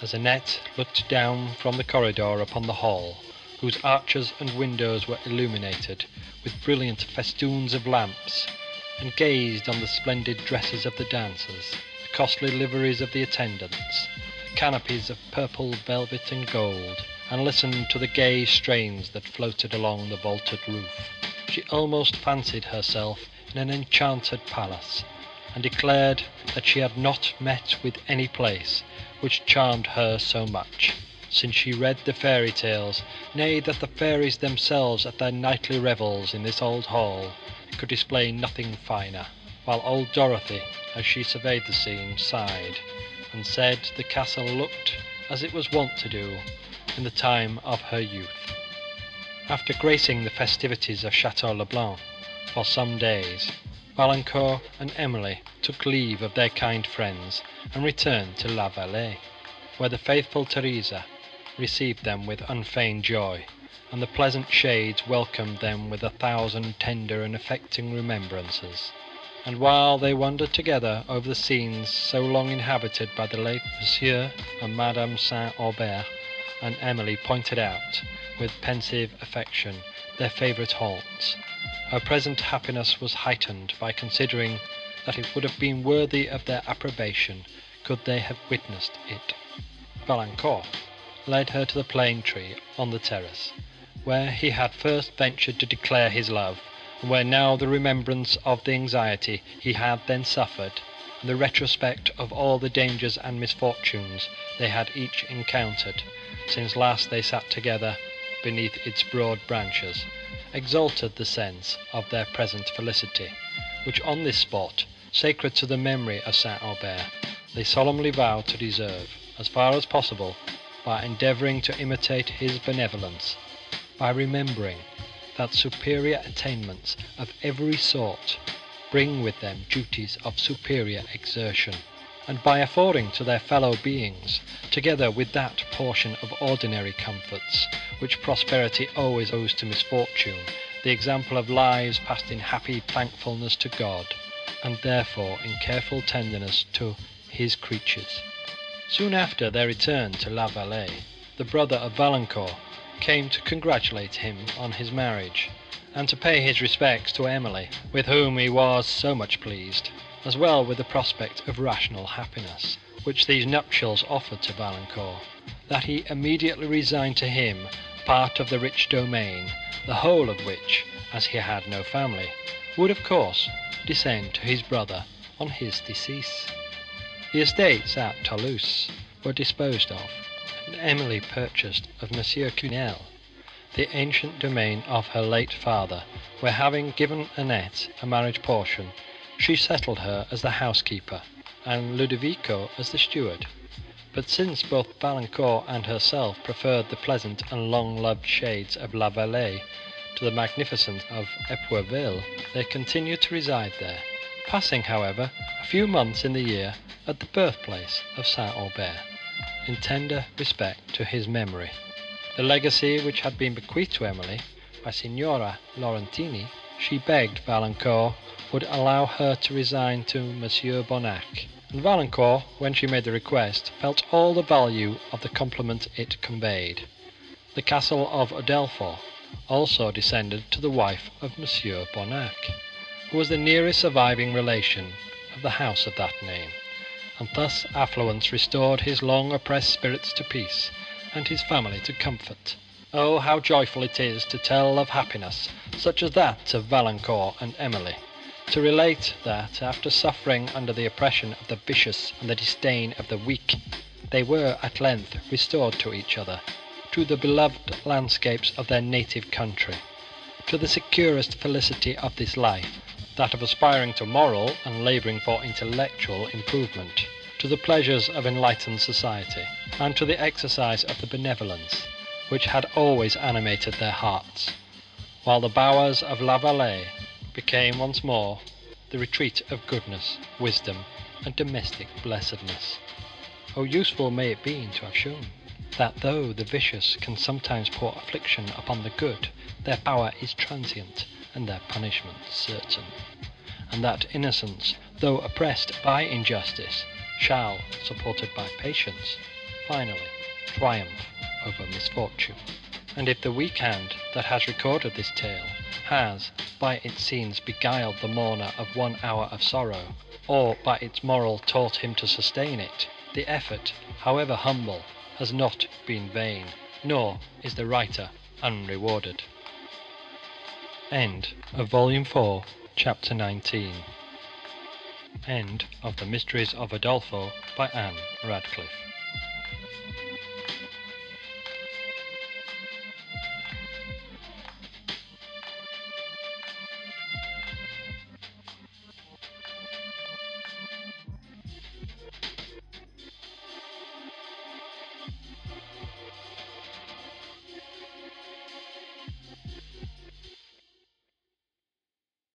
As Annette looked down from the corridor upon the hall, whose arches and windows were illuminated with brilliant festoons of lamps, and gazed on the splendid dresses of the dancers, the costly liveries of the attendants, the canopies of purple velvet and gold, and listened to the gay strains that floated along the vaulted roof, she almost fancied herself in an enchanted palace, and declared that she had not met with any place which charmed her so much, since she read the fairy tales, nay, that the fairies themselves at their nightly revels in this old hall could display nothing finer, while old Dorothy, as she surveyed the scene, sighed, and said the castle looked as it was wont to do in the time of her youth. After gracing the festivities of Chateau le Blanc for some days, Valancourt and Emily took leave of their kind friends, and returned to La Vallée, where the faithful Theresa received them with unfeigned joy, and the pleasant shades welcomed them with a thousand tender and affecting remembrances. And while they wandered together over the scenes so long inhabited by the late Monsieur and Madame St. Aubert, and Emily pointed out, with pensive affection, their favourite haunts, her present happiness was heightened by considering that it would have been worthy of their approbation could they have witnessed it. Valancourt led her to the plane tree on the terrace, where he had first ventured to declare his love, and where now the remembrance of the anxiety he had then suffered, and the retrospect of all the dangers and misfortunes they had each encountered, since last they sat together beneath its broad branches, exalted the sense of their present felicity, which on this spot, sacred to the memory of St. Aubert, they solemnly vowed to deserve, as far as possible, by endeavouring to imitate his benevolence, by remembering that superior attainments of every sort bring with them duties of superior exertion and by affording to their fellow beings, together with that portion of ordinary comforts which prosperity always owes to misfortune, the example of lives passed in happy thankfulness to God, and therefore in careful tenderness to his creatures. Soon after their return to La Vallée, the brother of Valancourt came to congratulate him on his marriage, and to pay his respects to Emily, with whom he was so much pleased as well with the prospect of rational happiness, which these nuptials offered to Valancourt, that he immediately resigned to him part of the rich domain, the whole of which, as he had no family, would of course descend to his brother on his decease. The estates at Toulouse were disposed of, and Emily purchased of Monsieur Quesnel the ancient domain of her late father, where having given Annette a marriage portion, she settled her as the housekeeper, and Ludovico as the steward. But since both Valancourt and herself preferred the pleasant and long-loved shades of La Vallée to the magnificence of Epourville, they continued to reside there, passing, however, a few months in the year at the birthplace of St. Aubert, in tender respect to his memory. The legacy which had been bequeathed to Emily by Signora Laurentini, she begged Valancourt would allow her to resign to Monsieur Bonnac; and Valancourt, when she made the request, felt all the value of the compliment it conveyed. The castle of Udolpho also descended to the wife of Monsieur Bonnac, who was the nearest surviving relation of the house of that name, and thus affluence restored his long oppressed spirits to peace, and his family to comfort. Oh, how joyful it is to tell of happiness such as that of Valancourt and Emily! to relate that, after suffering under the oppression of the vicious and the disdain of the weak, they were at length restored to each other, to the beloved landscapes of their native country, to the securest felicity of this life, that of aspiring to moral and labouring for intellectual improvement, to the pleasures of enlightened society, and to the exercise of the benevolence which had always animated their hearts, while the bowers of La Vallée became once more the retreat of goodness, wisdom, and domestic blessedness. Oh, useful may it be to have shown that though the vicious can sometimes pour affliction upon the good, their power is transient and their punishment certain, and that innocence, though oppressed by injustice, shall, supported by patience, finally triumph over misfortune. And if the weak hand that has recorded this tale has, by its scenes, beguiled the mourner of one hour of sorrow, or by its moral taught him to sustain it, the effort, however humble, has not been vain, nor is the writer unrewarded. End of Volume 4, Chapter 19. End of The Mysteries of Udolpho by Ann Radcliffe.